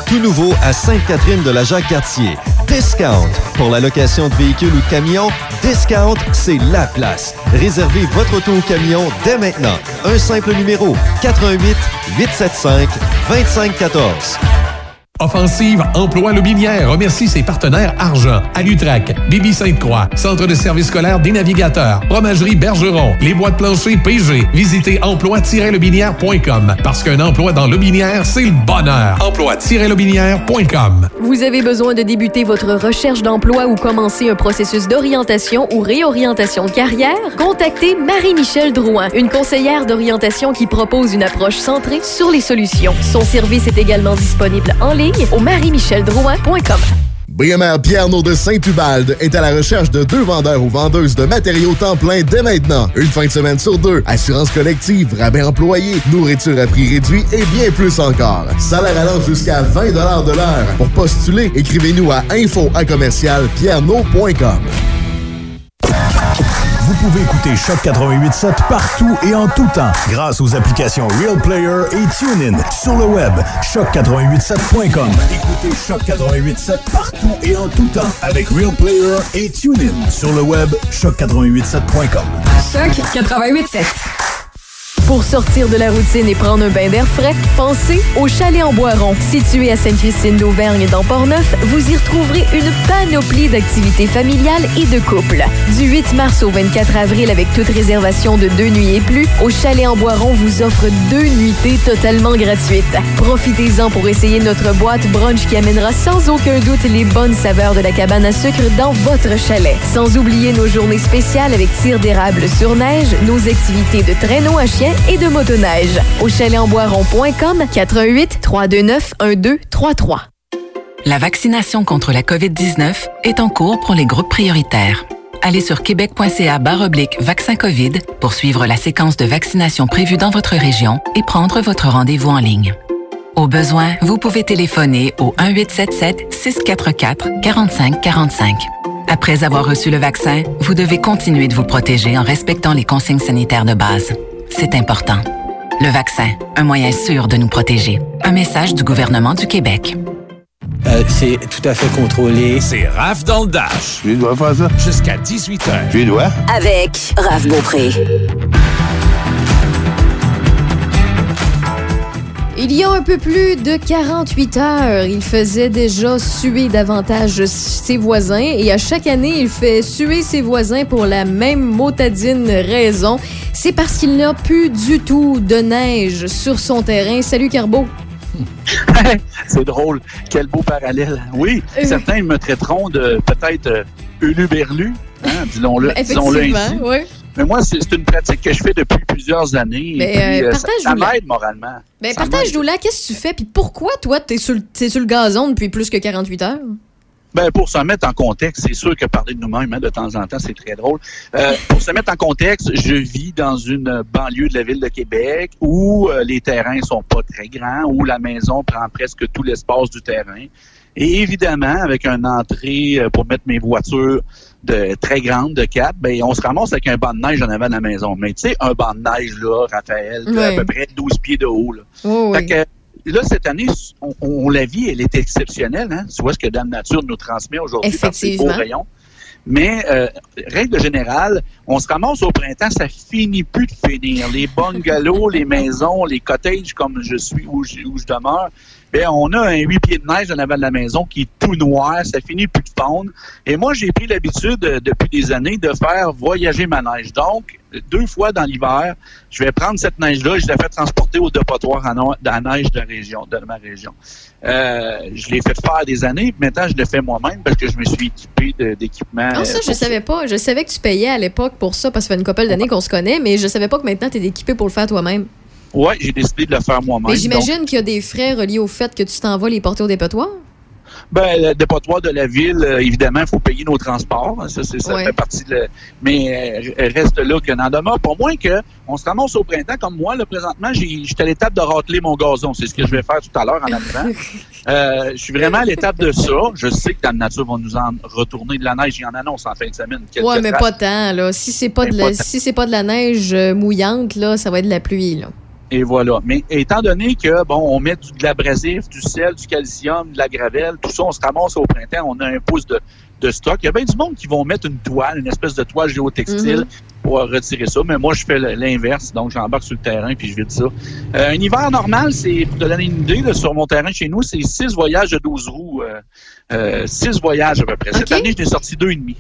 S16: Tout nouveau à Sainte-Catherine de la Jacques-Cartier. Discount. Pour la location de véhicules ou de camions, Discount, c'est la place. Réservez votre auto ou camion dès maintenant. Un simple numéro 88 875 2514.
S17: Offensive Emploi Lobinière remercie ses partenaires Argent, Alutrac, Bibi Sainte-Croix, Centre de services scolaires des navigateurs, Fromagerie Bergeron, les boîtes planchers PG. Visitez emploi-lobinière.com parce qu'un emploi dans Lobinière, c'est le bonheur. Emploi-lobinière.com
S11: Vous avez besoin de débuter votre recherche d'emploi ou commencer un processus d'orientation ou réorientation de carrière? Contactez Marie-Michel Drouin, une conseillère d'orientation qui propose une approche centrée sur les solutions. Son service est également disponible en ligne au.
S8: BMR Pierno de Saint-Ubalde est à la recherche de deux vendeurs ou vendeuses de matériaux temps plein dès maintenant. Une fin de semaine sur deux. Assurance collective, rabais employé, nourriture à prix réduit et bien plus encore. Salaire allant jusqu'à 20 de l'heure. Pour postuler, écrivez-nous à info à commercial.
S18: Vous pouvez écouter Choc 88.7 partout et en tout temps grâce aux applications Real Player et TuneIn sur le web choc887.com. Écoutez Choc 88.7 partout et en tout temps avec Real Player et TuneIn sur le web choc887.com.
S11: Choc 88.7. Pour sortir de la routine et prendre un bain d'air frais, pensez au Chalet en Boiron. Situé à Sainte-Christine d'Auvergne dans Portneuf, vous y retrouverez une panoplie d'activités familiales et de couple. Du 8 mars au 24 avril, avec toute réservation de deux nuits et plus, au Chalet en Boiron vous offre deux nuitées totalement gratuites. Profitez-en pour essayer notre boîte brunch qui amènera sans aucun doute les bonnes saveurs de la cabane à sucre dans votre chalet. Sans oublier nos journées spéciales avec tir d'érable sur neige, nos activités de traîneau à chien et de motoneige. Au chalet-en-boiron.com 88 329 1233.
S15: La vaccination contre la COVID-19 est en cours pour les groupes prioritaires. Allez sur québec.ca oblique vaccin COVID pour suivre la séquence de vaccination prévue dans votre région et prendre votre rendez-vous en ligne. Au besoin, vous pouvez téléphoner au 1-877-644-4545. Après avoir reçu le vaccin, vous devez continuer de vous protéger en respectant les consignes sanitaires de base. C'est important. Le vaccin, un moyen sûr de nous protéger. Un message du gouvernement du Québec.
S2: Euh, c'est tout à fait contrôlé.
S1: C'est Raph dans le Dash.
S19: Tu dois faire ça?
S1: Jusqu'à 18h.
S19: Tu dois?
S13: Avec Raph Beaupré.
S4: Il y a un peu plus de 48 heures, il faisait déjà suer davantage ses voisins et à chaque année, il fait suer ses voisins pour la même motadine raison. C'est parce qu'il n'a plus du tout de neige sur son terrain. Salut Carbo.
S20: C'est drôle. Quel beau parallèle. Oui,
S4: Euh.
S20: certains me traiteront de peut-être euh, uluberlu, hein, disons-le disons-le ainsi.
S4: Effectivement, oui.
S20: Mais moi, c'est une pratique que je fais depuis plusieurs années.
S4: Mais,
S20: et puis,
S4: euh,
S20: euh, ça, m'aide moralement.
S4: Ben,
S20: Ça m'aide.
S4: partage-nous là, qu'est-ce que tu fais, puis pourquoi toi, sur, le- t'es sur le gazon depuis plus que 48 heures?
S20: Ben, pour se mettre en contexte, c'est sûr que parler de nous-mêmes hein, de temps en temps, c'est très drôle. Euh, pour se mettre en contexte, je vis dans une banlieue de la ville de Québec où euh, les terrains sont pas très grands, où la maison prend presque tout l'espace du terrain. Et évidemment, avec une entrée pour mettre mes voitures de très grande, de 4, ben, on se ramasse avec un banc de neige en avant de la maison. Mais tu sais, un banc de neige, là, Raphaël, à peu près 12 pieds de haut, là.
S4: Oh,
S20: Fait que, là, cette année, on, on la vit, elle est exceptionnelle. Hein? Tu vois ce que Dame Nature nous transmet aujourd'hui par ses beaux rayons. Mais, euh, règle générale, on se ramasse au printemps, ça finit plus de finir. Les bungalows, les maisons, les cottages comme je suis, où je, où je demeure, ben, on a un huit pieds de neige en avant de la maison qui est tout noir, ça finit plus de fondre. Et moi, j'ai pris l'habitude, euh, depuis des années, de faire voyager ma neige. Donc, deux fois dans l'hiver, je vais prendre cette neige-là et je la fais transporter au dépotoir à no- de la neige de, région, de ma région. Euh, je l'ai fait faire des années, puis maintenant je le fais moi-même parce que je me suis équipé d'équipements.
S4: Ah, ça, je savais pas. Je savais que tu payais à l'époque pour ça, parce que ça fait une couple d'années qu'on se connaît, mais je savais pas que maintenant, t'es équipé pour le faire toi-même.
S20: Oui, j'ai décidé de le faire moi-même.
S4: Mais j'imagine qu'il y a des frais reliés au fait que tu t'en vas les porter au dépotoir.
S20: Ben, le dépotoir de la ville, euh, évidemment, il faut payer nos transports. hein, Ça, c'est, ça
S4: Ouais.
S20: fait partie de. le- Mais euh, reste là que n'en demeure pas moins que on se ramasse au printemps comme moi. Là, présentement, j'étais à l'étape de racler mon gazon. C'est ce que je vais faire tout à l'heure en arrivant. Euh, je suis vraiment à l'étape de ça. Je sais que dans la nature va nous en retourner de la neige. Il y en annonce en fin de semaine.
S4: Ouais, mais
S20: traces.
S4: pas tant, là. Si c'est pas, de
S20: pas
S4: la, si c'est pas de la neige euh, mouillante, là, ça va être de la pluie, là.
S20: Et voilà. Mais étant donné que, bon, on met du, de l'abrasif, du sel, du calcium, de la gravelle, tout ça, on se ramasse au printemps, on a un pouce de, de stock. Il y a bien du monde qui vont mettre une toile, une espèce de toile géotextile
S4: Mhm.
S20: pour retirer ça. Mais moi, je fais l'inverse. Donc, j'embarque sur le terrain puis je vide ça. Euh, un hiver normal, c'est, pour te donner une idée, là, sur mon terrain chez nous, c'est six voyages de 12 roues. Euh, euh, six voyages à peu près. Cette année, je n'ai sorti deux et demi.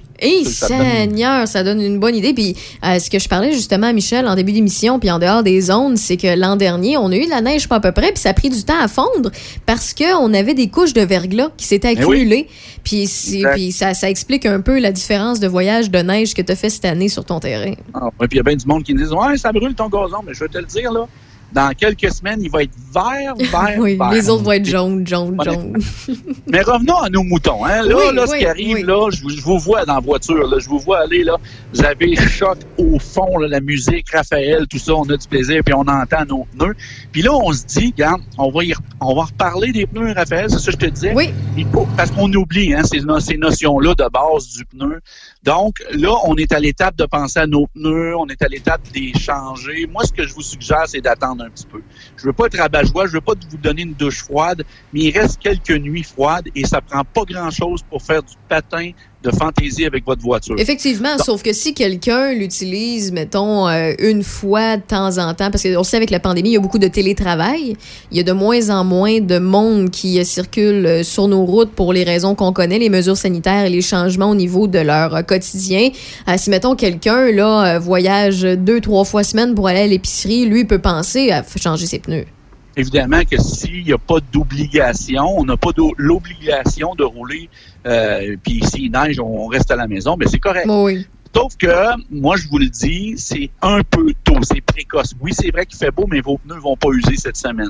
S20: Ça, donne-
S4: Seigneur, ça donne une bonne idée. Puis, euh, ce que je parlais justement à Michel en début d'émission, puis en dehors des zones, c'est que l'an dernier, on a eu de la neige pas à peu près, puis ça a pris du temps à fondre parce qu'on avait des couches de verglas qui s'étaient
S20: Eh oui.
S4: accumulées. Puis, ça, ça explique un peu la différence de voyage de neige que tu as fait cette année sur ton terrain.
S20: Ah, ouais, puis il y a bien du monde qui me dit Ouais, ça brûle ton gazon, mais je vais te le dire, là. Dans quelques semaines, il va être vert, vert,
S4: oui,
S20: vert.
S4: les autres vont être jaunes, jaunes, jaunes.
S20: Mais revenons à nos moutons. Hein. Là,
S4: Oui,
S20: là, ce qui arrive, là, je vous, je vous vois dans la voiture. Là, je vous vois aller, là. Vous avez choc au fond, là, la musique, Raphaël, tout ça. On a du plaisir, puis on entend nos pneus. Puis là, on se dit, regarde, on va, y on va reparler des pneus, Raphaël, c'est ça que je te disais?
S4: Oui.
S20: Parce qu'on oublie hein, ces, ces notions-là de base du pneu. Donc, là, on est à l'étape de penser à nos pneus, on est à l'étape des changer. Moi, ce que je vous suggère, c'est d'attendre un petit peu. Je veux pas être rabat-joie, je veux pas vous donner une douche froide, mais il reste quelques nuits froides et ça prend pas grand-chose pour faire du patin de fantaisie avec votre voiture.
S4: Effectivement,
S20: Donc,
S4: sauf que si quelqu'un l'utilise, mettons, euh, une fois de temps en temps, parce qu'on sait avec la pandémie, il y a beaucoup de télétravail, il y a de moins en moins de monde qui euh, circule euh, sur nos routes pour les raisons qu'on connaît, les mesures sanitaires et les changements au niveau de leur quotidien. Euh, si, mettons, quelqu'un là voyage deux, trois fois semaine pour aller à l'épicerie, lui peut penser à changer ses pneus.
S20: Évidemment que s'il n'y a pas d'obligation, on n'a pas l'obligation de rouler, euh, puis s'il neige, on reste à la maison, mais c'est correct.
S4: Oui.
S20: Sauf que, moi, je vous le dis, c'est un peu tôt, c'est précoce. Oui, c'est vrai qu'il fait beau, mais vos pneus vont pas user cette semaine.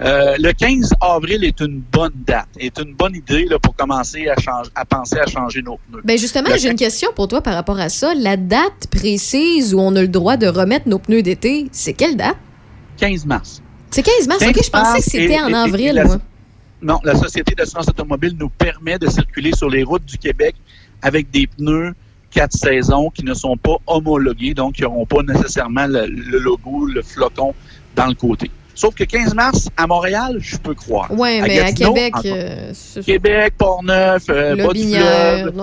S20: Euh, le 15 avril est une bonne date, est une bonne idée là, pour commencer à, changer, à penser à changer nos pneus.
S4: Ben justement, j'ai une question pour toi par rapport à ça. La date précise où on a le droit de remettre nos pneus d'été, c'est quelle date?
S20: 15 mars.
S4: C'est 15 mars.
S20: 15
S4: OK, je pensais que c'était en avril,
S20: la-
S4: moi.
S20: Non, la Société d'assurance automobile nous permet de circuler sur les routes du Québec avec des pneus quatre saisons qui ne sont pas homologués, donc qui n'auront pas nécessairement le, le logo, le flocon dans le côté. Sauf que 15 mars, à Montréal, je peux croire.
S4: Ouais, mais à Québec, euh,
S20: Québec, Port-Neuf, euh, Bas-du-Fleuve.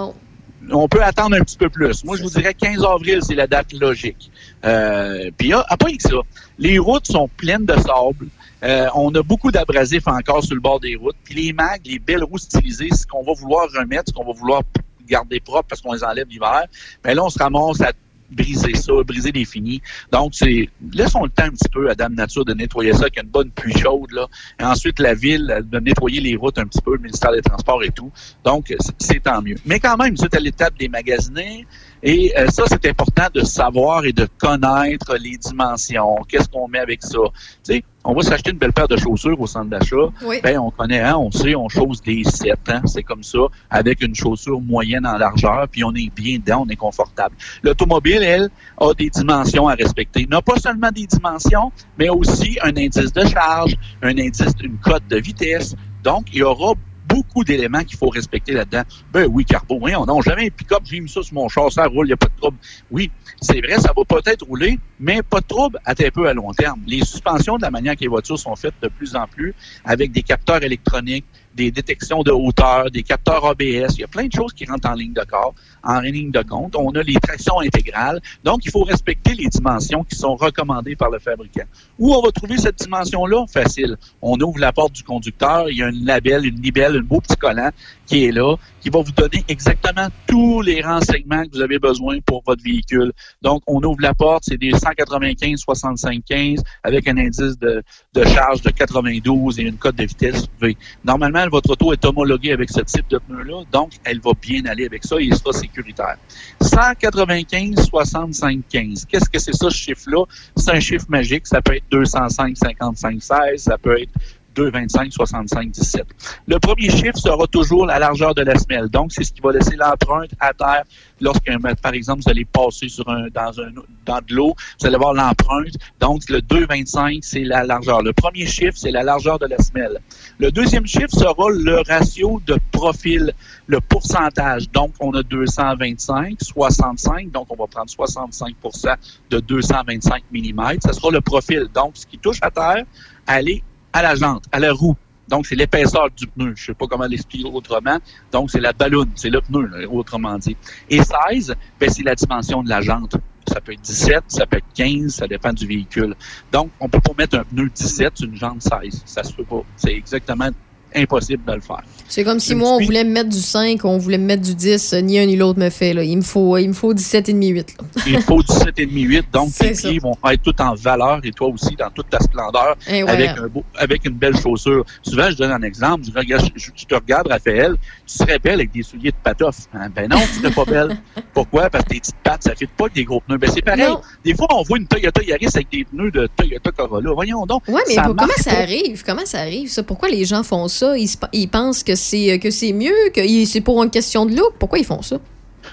S20: On peut attendre un petit peu plus. Moi, je vous dirais 15 avril, c'est la date logique. Euh, Puis, ah, pas que ça. Les routes sont pleines de sable. Euh, on a beaucoup d'abrasifs encore sur le bord des routes. Puis les mags, les belles roues stylisées, ce qu'on va vouloir remettre, ce qu'on va vouloir garder propre parce qu'on les enlève l'hiver, mais là, on se ramasse à briser ça, briser les finis. Donc, c'est laissons le temps un petit peu à Dame Nature de nettoyer ça avec une bonne pluie chaude. Là. Et ensuite, la ville de nettoyer les routes un petit peu, le ministère des Transports et tout. Donc, c'est- tant mieux. Mais quand même, c'est à l'étape des magasiner. Et euh, ça, c'est important de savoir et de connaître les dimensions. Qu'est-ce qu'on met avec ça? Tu sais, on va s'acheter une belle paire de chaussures au centre d'achat.
S4: Oui.
S20: Ben, on connaît, hein, on sait, on chose des 7, hein, c'est comme ça, avec une chaussure moyenne en largeur, puis on est bien dedans, on est confortable. L'automobile, elle, a des dimensions à respecter. N'a pas seulement des dimensions, mais aussi un indice de charge, un indice, une cote de vitesse. Donc, il y aura beaucoup d'éléments qu'il faut respecter là-dedans. Ben oui, Carbo, oui, on n'a jamais un pick-up, j'ai mis ça sur mon char, ça roule, il n'y a pas de trouble. Oui, c'est vrai, ça va peut-être rouler, mais pas de trouble à très peu à long terme. Les suspensions, de la manière que les voitures sont faites de plus en plus, avec des capteurs électroniques, des détections de hauteur, des capteurs ABS, il y a plein de choses qui rentrent en ligne de corps, en ligne de compte. On a les tractions intégrales. Donc, il faut respecter les dimensions qui sont recommandées par le fabricant. Où on va trouver cette dimension-là? Facile. On ouvre la porte du conducteur, il y a un label, une libelle, un beau petit collant qui est là, qui va vous donner exactement tous les renseignements que vous avez besoin pour votre véhicule. Donc, on ouvre la porte, c'est des 195, 65, 15 avec un indice de, charge de 92 et une cote de vitesse V. Normalement, normalement, votre auto est homologuée avec ce type de pneu-là, donc elle va bien aller avec ça et il sera sécuritaire. 195, 65, 15. Qu'est-ce que c'est ça, ce chiffre-là? C'est un chiffre magique. Ça peut être 205, 55, 16. Ça peut être 2,25, 65, 17. Le premier chiffre sera toujours la largeur de la semelle. Donc, c'est ce qui va laisser l'empreinte à terre lorsque, par exemple, vous allez passer sur un, dans, de l'eau, vous allez voir l'empreinte. Donc, le 2,25, c'est la largeur. Le premier chiffre, c'est la largeur de la semelle. Le deuxième chiffre sera le ratio de profil, le pourcentage. Donc, on a 225, 65, donc on va prendre 65% de 225 mm. Ça sera le profil. Donc, ce qui touche à terre, aller à la jante, à la roue. Donc, c'est l'épaisseur du pneu. Je sais pas comment l'expliquer autrement. Donc, c'est la balloune, c'est le pneu, autrement dit. Et 16, ben, c'est la dimension de la jante. Ça peut être 17, ça peut être 15, ça dépend du véhicule. Donc, on peut pas mettre un pneu 17 sur une jante 16. Ça se peut pas. C'est exactement impossible de le faire.
S4: C'est comme si moi, on voulait me mettre du 5, on voulait me mettre du 10, ni un ni l'autre me fait. Là. Il me faut, il me faut 17,5, 8. là.
S20: Il faut 17,5, 8. Donc, tes pieds vont être tout en valeur et toi aussi dans toute ta splendeur
S4: Eh ouais.
S20: avec, un beau, avec une belle chaussure. Souvent, je donne un exemple. Je, regarde, je, je te regarde, Raphaël, tu serais belle avec des souliers de patoff. Hein? Ben non, tu serais pas belle. Pourquoi? Parce que tes petites pattes, ça ne fit pas avec des gros pneus. Ben c'est pareil.
S4: Non.
S20: Des fois, on voit une Toyota Yaris avec des pneus de Toyota Corolla. Voyons donc.
S4: Ouais, mais
S20: ça
S4: pour- comment ça arrive? Comment ça arrive, ça? Pourquoi les gens font ça? Ils, se- ils pensent que c'est que c'est mieux, que c'est pour une question de look. Pourquoi ils font ça?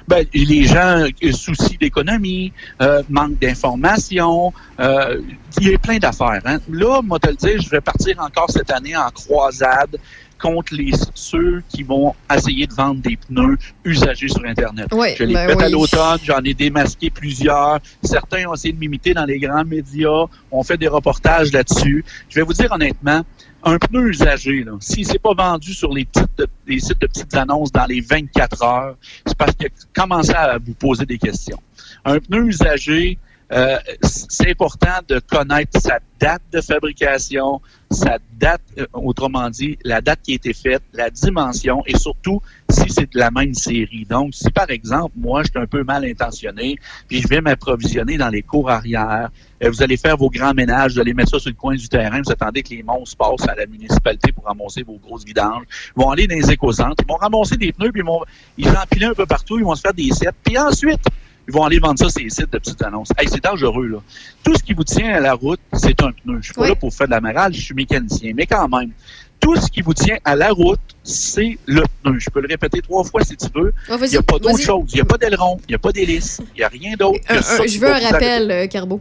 S20: Ben, les gens, euh, soucis d'économie, euh, manque d'information, euh, il y a plein d'affaires. Hein. Là, moi, te le dire, je vais partir encore cette année en croisade contre les ceux qui vont essayer de vendre des pneus usagés sur Internet.
S4: Ouais,
S20: je les
S4: ben
S20: fais à
S4: oui.
S20: l'automne, j'en ai démasqué plusieurs. Certains ont essayé de m'imiter dans les grands médias, on fait des reportages là-dessus. Je vais vous dire honnêtement, un pneu usagé, là, s'il s'est pas vendu sur les, les sites de petites annonces dans les 24 heures, c'est parce qu'il a commencé à vous poser des questions. Un pneu usagé, euh, c'est important de connaître sa date de fabrication, sa date, euh, autrement dit, la date qui a été faite, la dimension et surtout si c'est de la même série. Donc, si par exemple, moi, je suis un peu mal intentionné, puis je vais m'approvisionner dans les cours arrière, euh, vous allez faire vos grands ménages, vous allez mettre ça sur le coin du terrain, vous attendez que les monstres passent à la municipalité pour ramasser vos grosses vidanges. Ils vont aller dans les éco-centres, ils vont ramasser des pneus, puis ils vont ils empiler un peu partout, ils vont se faire des sets, puis ensuite, ils vont aller vendre ça sur les sites de petites annonces. Hey, c'est dangereux, là. Tout ce qui vous tient à la route, c'est un pneu. Je suis pas
S4: Oui.
S20: là pour faire de la je suis mécanicien. Mais quand même, tout ce qui vous tient à la route, c'est le pneu. Je peux le répéter trois fois si tu veux.
S4: Ah,
S20: Il n'y a pas d'autre chose. Il n'y a pas d'aileron, il n'y a pas d'hélice, il n'y a rien d'autre.
S4: je veux un rappel, euh, Carbo.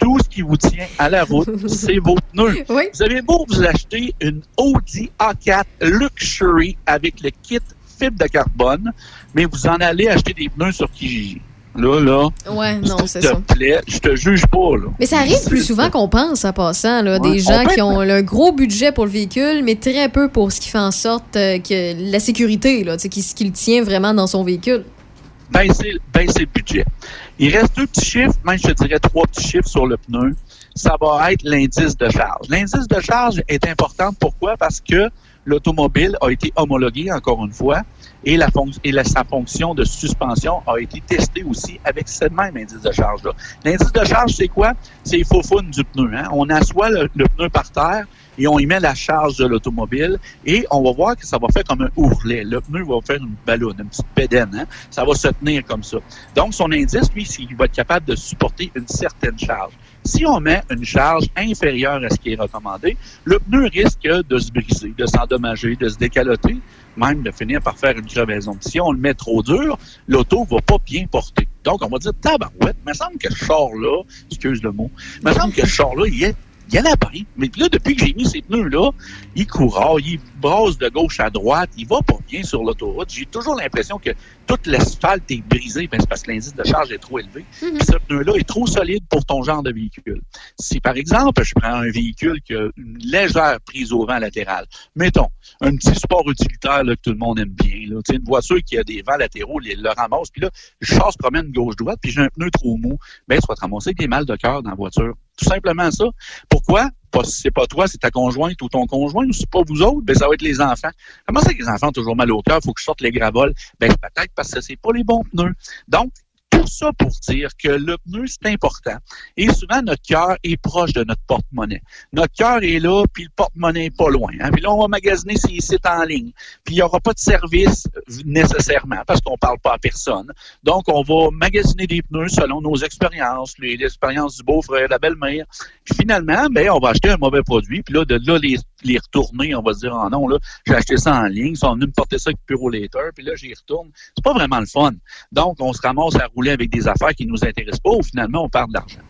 S20: Tout ce qui vous tient à la route, c'est vos pneus.
S4: Oui.
S20: Vous avez beau vous acheter une Audi A4 Luxury avec le kit fibre de carbone, mais vous en allez acheter des pneus sur Kijiji. Là, là,
S4: Ouais, non, c'est ça.
S20: te plaît, je te juge pas, là.
S4: Mais ça arrive plus souvent qu'on pense en passant. Là,
S20: Ouais.
S4: Des gens qui ont un gros budget pour le véhicule, mais très peu pour ce qui fait en sorte euh, que la sécurité, là, tu sais, qui, ce qui le tient vraiment dans son véhicule.
S20: baisser, baisser le budget. Il reste deux petits chiffres, même je te dirais trois petits chiffres sur le pneu. Ça va être l'indice de charge. L'indice de charge est important. Pourquoi? Parce que l'automobile a été homologué, encore une fois, et, sa fonction de suspension a été testée aussi avec ce même indice de charge-là. L'indice de charge, c'est quoi? C'est les faux du pneu. Hein? On assoit le, pneu par terre et on y met la charge de l'automobile et on va voir que ça va faire comme un ourlet. Le pneu va faire une ballonne, une petite pédane. Hein? Ça va se tenir comme ça. Donc, son indice, lui, qu'il va être capable de supporter une certaine charge. Si on met une charge inférieure à ce qui est recommandé, le pneu risque de se briser, de s'endommager, de se décaloter, même de finir par faire une crevaison. Si on le met trop dur, l'auto va pas bien porter. Donc, on va dire, tabarouette, il me semble que ce char-là, excuse le mot, il me semble que ce char-là, il est il y en a bien. Mais là, depuis que j'ai mis ces pneus-là, il court, il brasse de gauche à droite, il va pas bien sur l'autoroute. J'ai toujours l'impression que toute l'asphalte est brisé, ben c'est parce que l'indice de charge est trop élevé. Puis ce pneu-là est trop solide pour ton genre de véhicule. Si, par exemple, je prends un véhicule qui a une légère prise au vent latéral, mettons, un petit sport utilitaire là, que tout le monde aime bien, là, une voiture qui a des vents latéraux, les- le ramasse, puis là, je chasse, promène gauche-droite, puis j'ai un pneu trop mou, ben, tu vas te ramasser avec des mal de cœur dans la voiture. Tout simplement ça. Pourquoi? Si c'est pas toi, c'est ta conjointe ou ton conjoint, ou c'est pas vous autres, ben ça va être les enfants. Comment ça que les enfants ont toujours mal au cœur, faut que je sorte les gravoles? Ben peut-être parce que c'est pas les bons pneus. Donc, tout ça pour dire que le pneu, c'est important. Et souvent, notre cœur est proche de notre porte-monnaie. Notre cœur est là, puis le porte-monnaie est pas loin. hein. Puis là, on va magasiner ces sites en ligne. Puis il n'y aura pas de service euh, nécessairement parce qu'on parle pas à personne. Donc, on va magasiner des pneus selon nos expériences, l'expérience du beau-frère, la belle-mère. Puis finalement, ben, on va acheter un mauvais produit. Puis là, de là, les, retourner, on va se dire, ah non, là, j'ai acheté ça en ligne. Ils sont venus me porter ça avec Puro Later. Puis là, j'y retourne. C'est pas vraiment le fun. Donc, on se ramasse à rouler avec des affaires qui nous intéressent pas ou finalement, on perd de l'argent.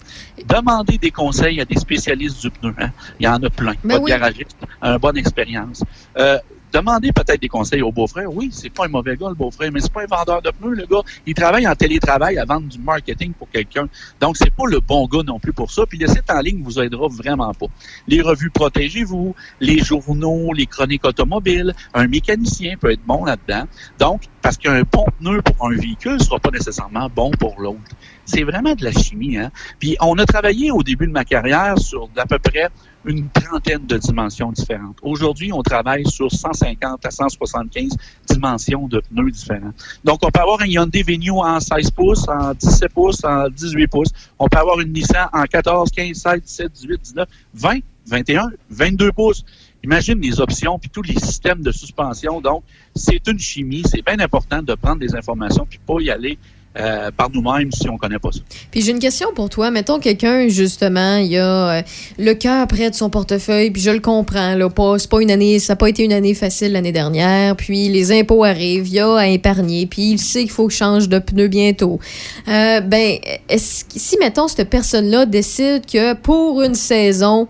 S20: Demandez des conseils à des spécialistes du pneu. hein. Il y en a plein.
S4: Ben oui.
S20: garagiste a une bonne expérience. Euh, demandez peut-être des conseils au beau-frère. Oui, c'est pas un mauvais gars, le beau-frère, mais c'est pas un vendeur de pneus, le gars. Il travaille en télétravail à vendre du marketing pour quelqu'un. Donc, c'est pas le bon gars non plus pour ça. Puis le site en ligne vous aidera vraiment pas. Les revues Protégez-vous, les journaux, les chroniques automobiles, un mécanicien peut être bon là-dedans. Donc, parce qu'un bon pneu pour un véhicule sera pas nécessairement bon pour l'autre. C'est vraiment de la chimie, hein. Puis on a travaillé au début de ma carrière sur d'à peu près une trentaine de dimensions différentes. Aujourd'hui, on travaille sur 150 à 175 dimensions de pneus différents. Donc, on peut avoir un Hyundai Venue en 16 pouces, en 17 pouces, en 18 pouces. On peut avoir une Nissan en 14, 15, 16, 17, 18, 19, 20, 21, 22 pouces. Imagine les options puis tous les systèmes de suspension. Donc, c'est une chimie. C'est bien important de prendre des informations puis pas y aller euh, par nous-mêmes si on connaît pas ça.
S4: Puis j'ai une question pour toi. Mettons quelqu'un, justement, il a euh, le cœur près de son portefeuille, puis je le comprends, là, pas, pas une année, ça n'a pas été une année facile l'année dernière, puis les impôts arrivent, il a à épargner, puis il sait qu'il faut que change de pneu bientôt. Euh, ben, si, mettons, cette personne-là décide que pour une saison,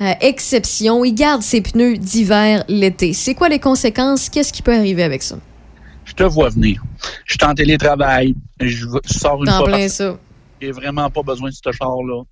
S4: euh, exception, il garde ses pneus d'hiver l'été, c'est quoi les conséquences? Qu'est-ce qui peut arriver avec ça?
S20: Je te vois venir. Je suis en télétravail. Je, sors une
S4: T'en
S20: fois
S4: ça.
S20: J'ai vraiment pas besoin de ce char-là.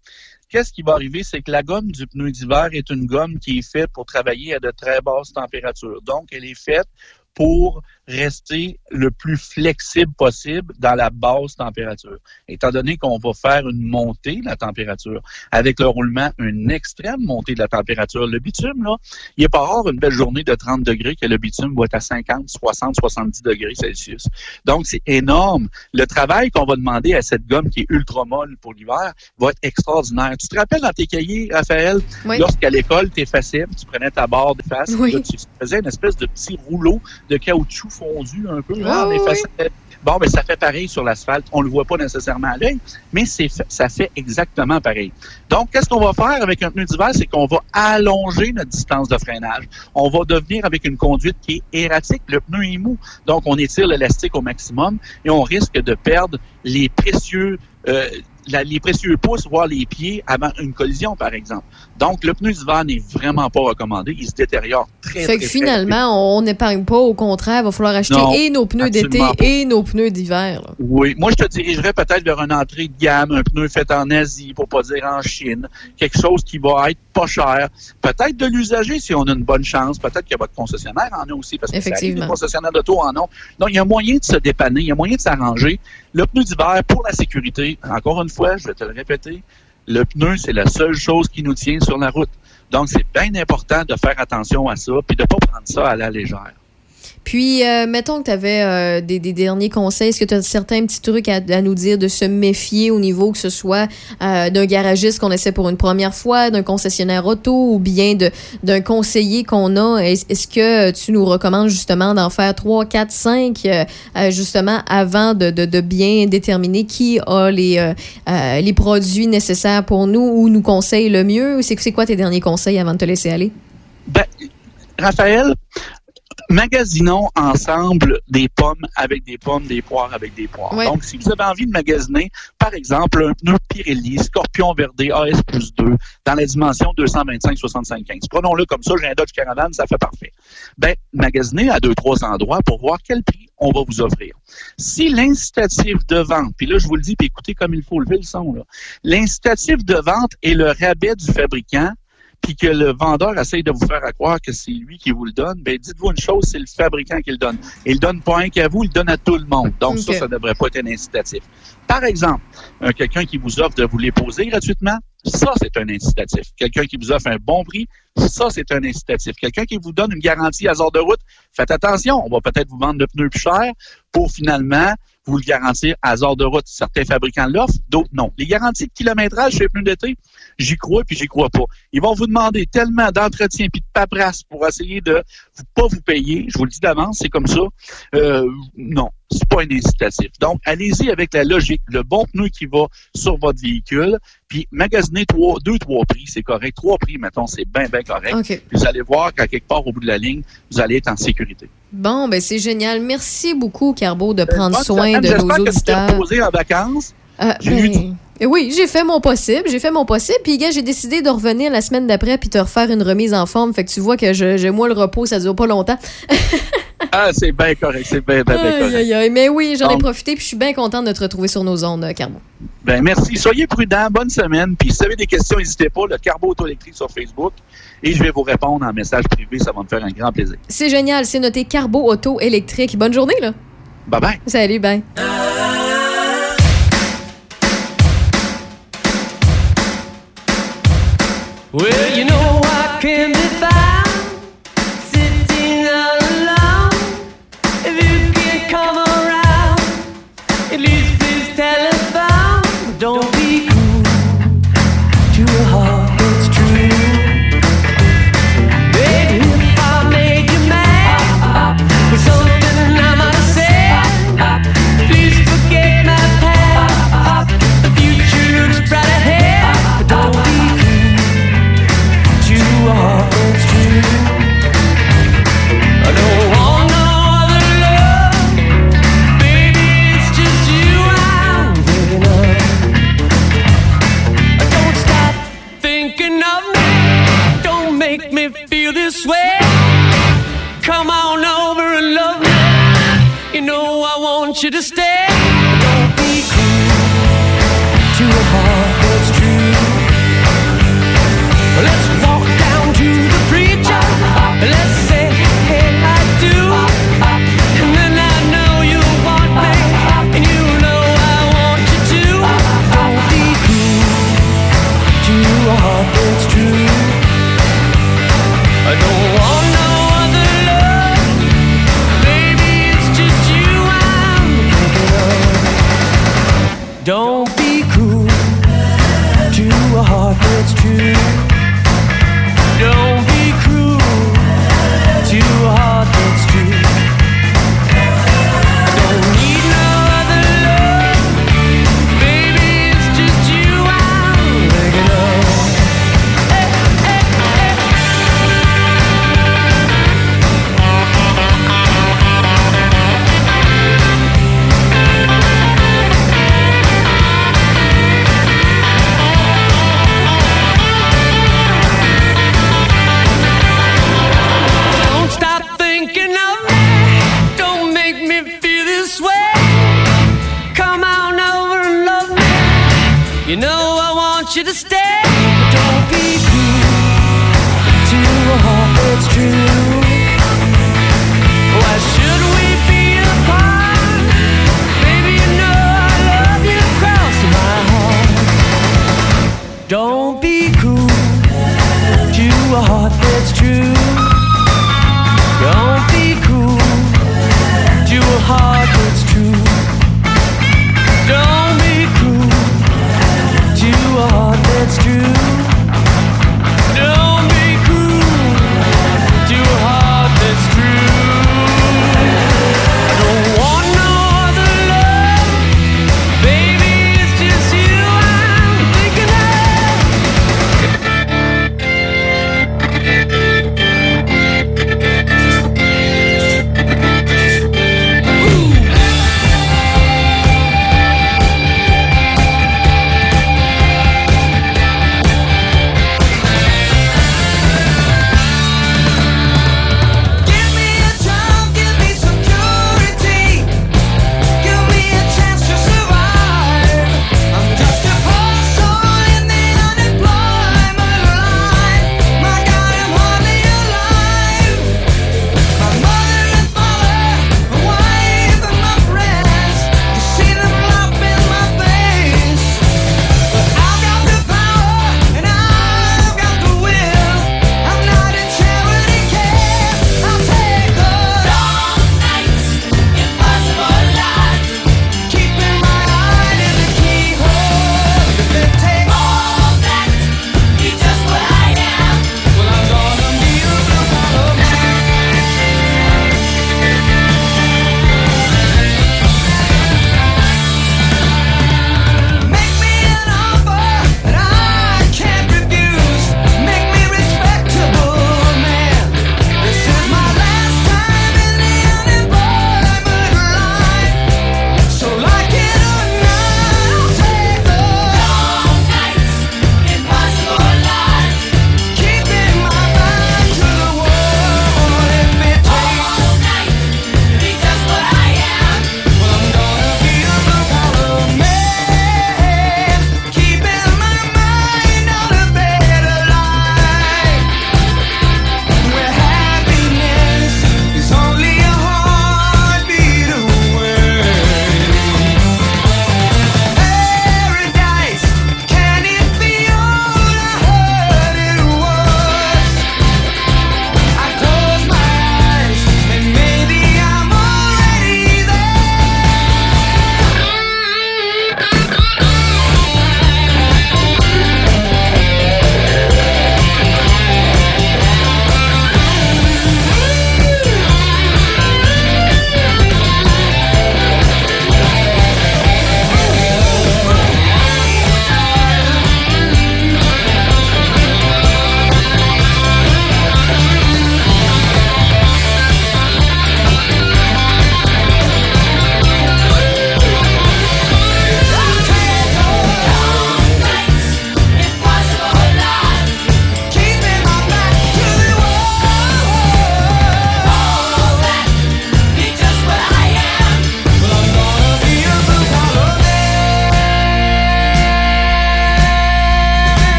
S20: Qu'est-ce qui va arriver? C'est que la gomme du pneu d'hiver est une gomme qui est faite pour travailler à de très basses températures. Donc, elle est faite pour rester le plus flexible possible dans la basse température. Étant donné qu'on va faire une montée de la température, avec le roulement, une extrême montée de la température. Le bitume, là, il est pas rare une belle journée de 30 degrés que le bitume va être à 50, 60, 70 degrés Celsius. Donc, c'est énorme. Le travail qu'on va demander à cette gomme qui est ultra molle pour l'hiver va être extraordinaire. Tu te rappelles dans tes cahiers, Raphaël,
S4: Oui.
S20: lorsqu'à l'école, tu effaçais, tu prenais ta barre de face,
S4: Oui.
S20: là, tu faisais une espèce de petit rouleau de caoutchouc fondu un peu. là,
S4: Ah, oui,
S20: effaçait. Bon, ben ça fait pareil sur l'asphalte. On le voit pas nécessairement à l'œil, mais c'est ça fait exactement pareil. Donc, qu'est-ce qu'on va faire avec un pneu d'hiver? C'est qu'on va allonger notre distance de freinage. On va devenir avec une conduite qui est erratique. Le pneu est mou. Donc, on étire l'élastique au maximum et on risque de perdre les précieux, euh, la- les précieux pouces, voire les pieds avant une collision, par exemple. Donc, le pneu d'hiver n'est vraiment pas recommandé. Il se détériore très,
S4: Fait
S20: très,
S4: que
S20: très
S4: finalement, on n'épargne pas. Au contraire, il va falloir acheter
S20: Non,
S4: et nos pneus d'été et nos pneus d'hiver.
S20: Oui, moi je te dirigerais peut-être vers une entrée de gamme, un pneu fait en Asie, pour pas dire en Chine, quelque chose qui va être pas cher, peut-être de l'usager si on a une bonne chance, peut-être que votre concessionnaire en a aussi, parce que
S4: Effectivement.
S20: les concessionnaires d'auto en ont. Donc il y a moyen de se dépanner, il y a moyen de s'arranger. Le pneu d'hiver, pour la sécurité, encore une fois, je vais te le répéter, le pneu, c'est la seule chose qui nous tient sur la route. Donc c'est bien important de faire attention à ça, puis de pas prendre ça à la légère.
S4: Puis, euh, mettons que tu avais des, des derniers conseils. Est-ce que tu as certains petits trucs à, nous dire de se méfier au niveau que ce soit euh, d'un garagiste qu'on essaie pour une première fois, d'un concessionnaire auto ou bien d'un conseiller qu'on a? Est- Est-ce que tu nous recommandes justement d'en faire 3, 4, 5 euh, euh, justement avant de, de- bien déterminer qui a les, euh, euh, les produits nécessaires pour nous ou nous conseille le mieux? C'est quoi tes derniers conseils avant de te laisser aller?
S20: Ben, Raphaël, magasinons ensemble des pommes avec des pommes, des poires avec des poires.
S4: Ouais.
S20: Donc, si vous avez envie de magasiner, par exemple, un pneu Pirelli Scorpion Verde AS plus 2 dans la dimension 225-65-15. Prenons-le comme ça, j'ai un Dodge Caravan, ça fait parfait. Ben, magasinez à deux, trois endroits pour voir quel prix on va vous offrir. Si l'incitatif de vente, puis là, je vous le dis, puis écoutez comme il faut lever le son, là. L'incitatif de vente est le rabais du fabricant, puis que le vendeur essaye de vous faire à croire que c'est lui qui vous le donne, ben dites-vous une chose, c'est le fabricant qui le donne. Il le donne pas un qu'à vous, il le donne à tout le monde. Donc ça,
S4: Ok.
S20: ça devrait pas être un incitatif. Par exemple, un quelqu'un qui vous offre de vous les poser gratuitement, ça, c'est un incitatif. Quelqu'un qui vous offre un bon prix, ça, c'est un incitatif. Quelqu'un qui vous donne une garantie à hasard de route, faites attention, on va peut-être vous vendre le pneu plus cher pour finalement vous le garantir à hasard de route. Certains fabricants l'offrent, d'autres non. Les garanties de kilométrage chez les pneus d'été, j'y crois puis j'y crois pas. Ils vont vous demander tellement d'entretien puis de paperasse pour essayer de vous- pas vous payer. Je vous le dis d'avance, c'est comme ça. Euh, non, c'est pas un incitatif. Donc, allez-y avec la logique, le bon pneu qui va sur votre véhicule, puis magasinez trois, deux, trois prix, c'est correct. Trois prix, mettons, c'est bien, bien correct. Puis vous allez voir qu'à quelque part au bout de la ligne, vous allez être en sécurité.
S4: Bon, ben c'est génial. Merci beaucoup, Carbo, de prendre
S20: Bonne
S4: soin de nos
S20: J'espère que tu
S4: auditeurs.
S20: en vacances.
S4: Euh,
S20: J'ai
S4: ben, eh Oui, j'ai fait mon possible, j'ai fait mon possible. Puis, gars, j'ai décidé de revenir la semaine d'après puis te refaire une remise en forme. Fait que tu vois que je- j'ai moi le repos, ça dure pas longtemps.
S20: Ah, c'est bien correct, c'est bien, bien, bien correct.
S4: aïe, aïe. Mais oui, j'en ai
S20: Donc-
S4: profité puis je suis bien contente de te retrouver sur nos ondes, euh, Carbo.
S20: Ben, merci. Soyez prudents. Bonne semaine. Puis, si vous avez des questions, n'hésitez pas. Le Carbo Auto électrique sur Facebook. Et je vais vous répondre en message privé. Ça va me faire un grand plaisir.
S4: C'est génial, c'est noté Carbo Auto électrique. Bonne journée, là.
S20: Bye bye.
S4: Salut, bye.
S6: Well, you know I can be found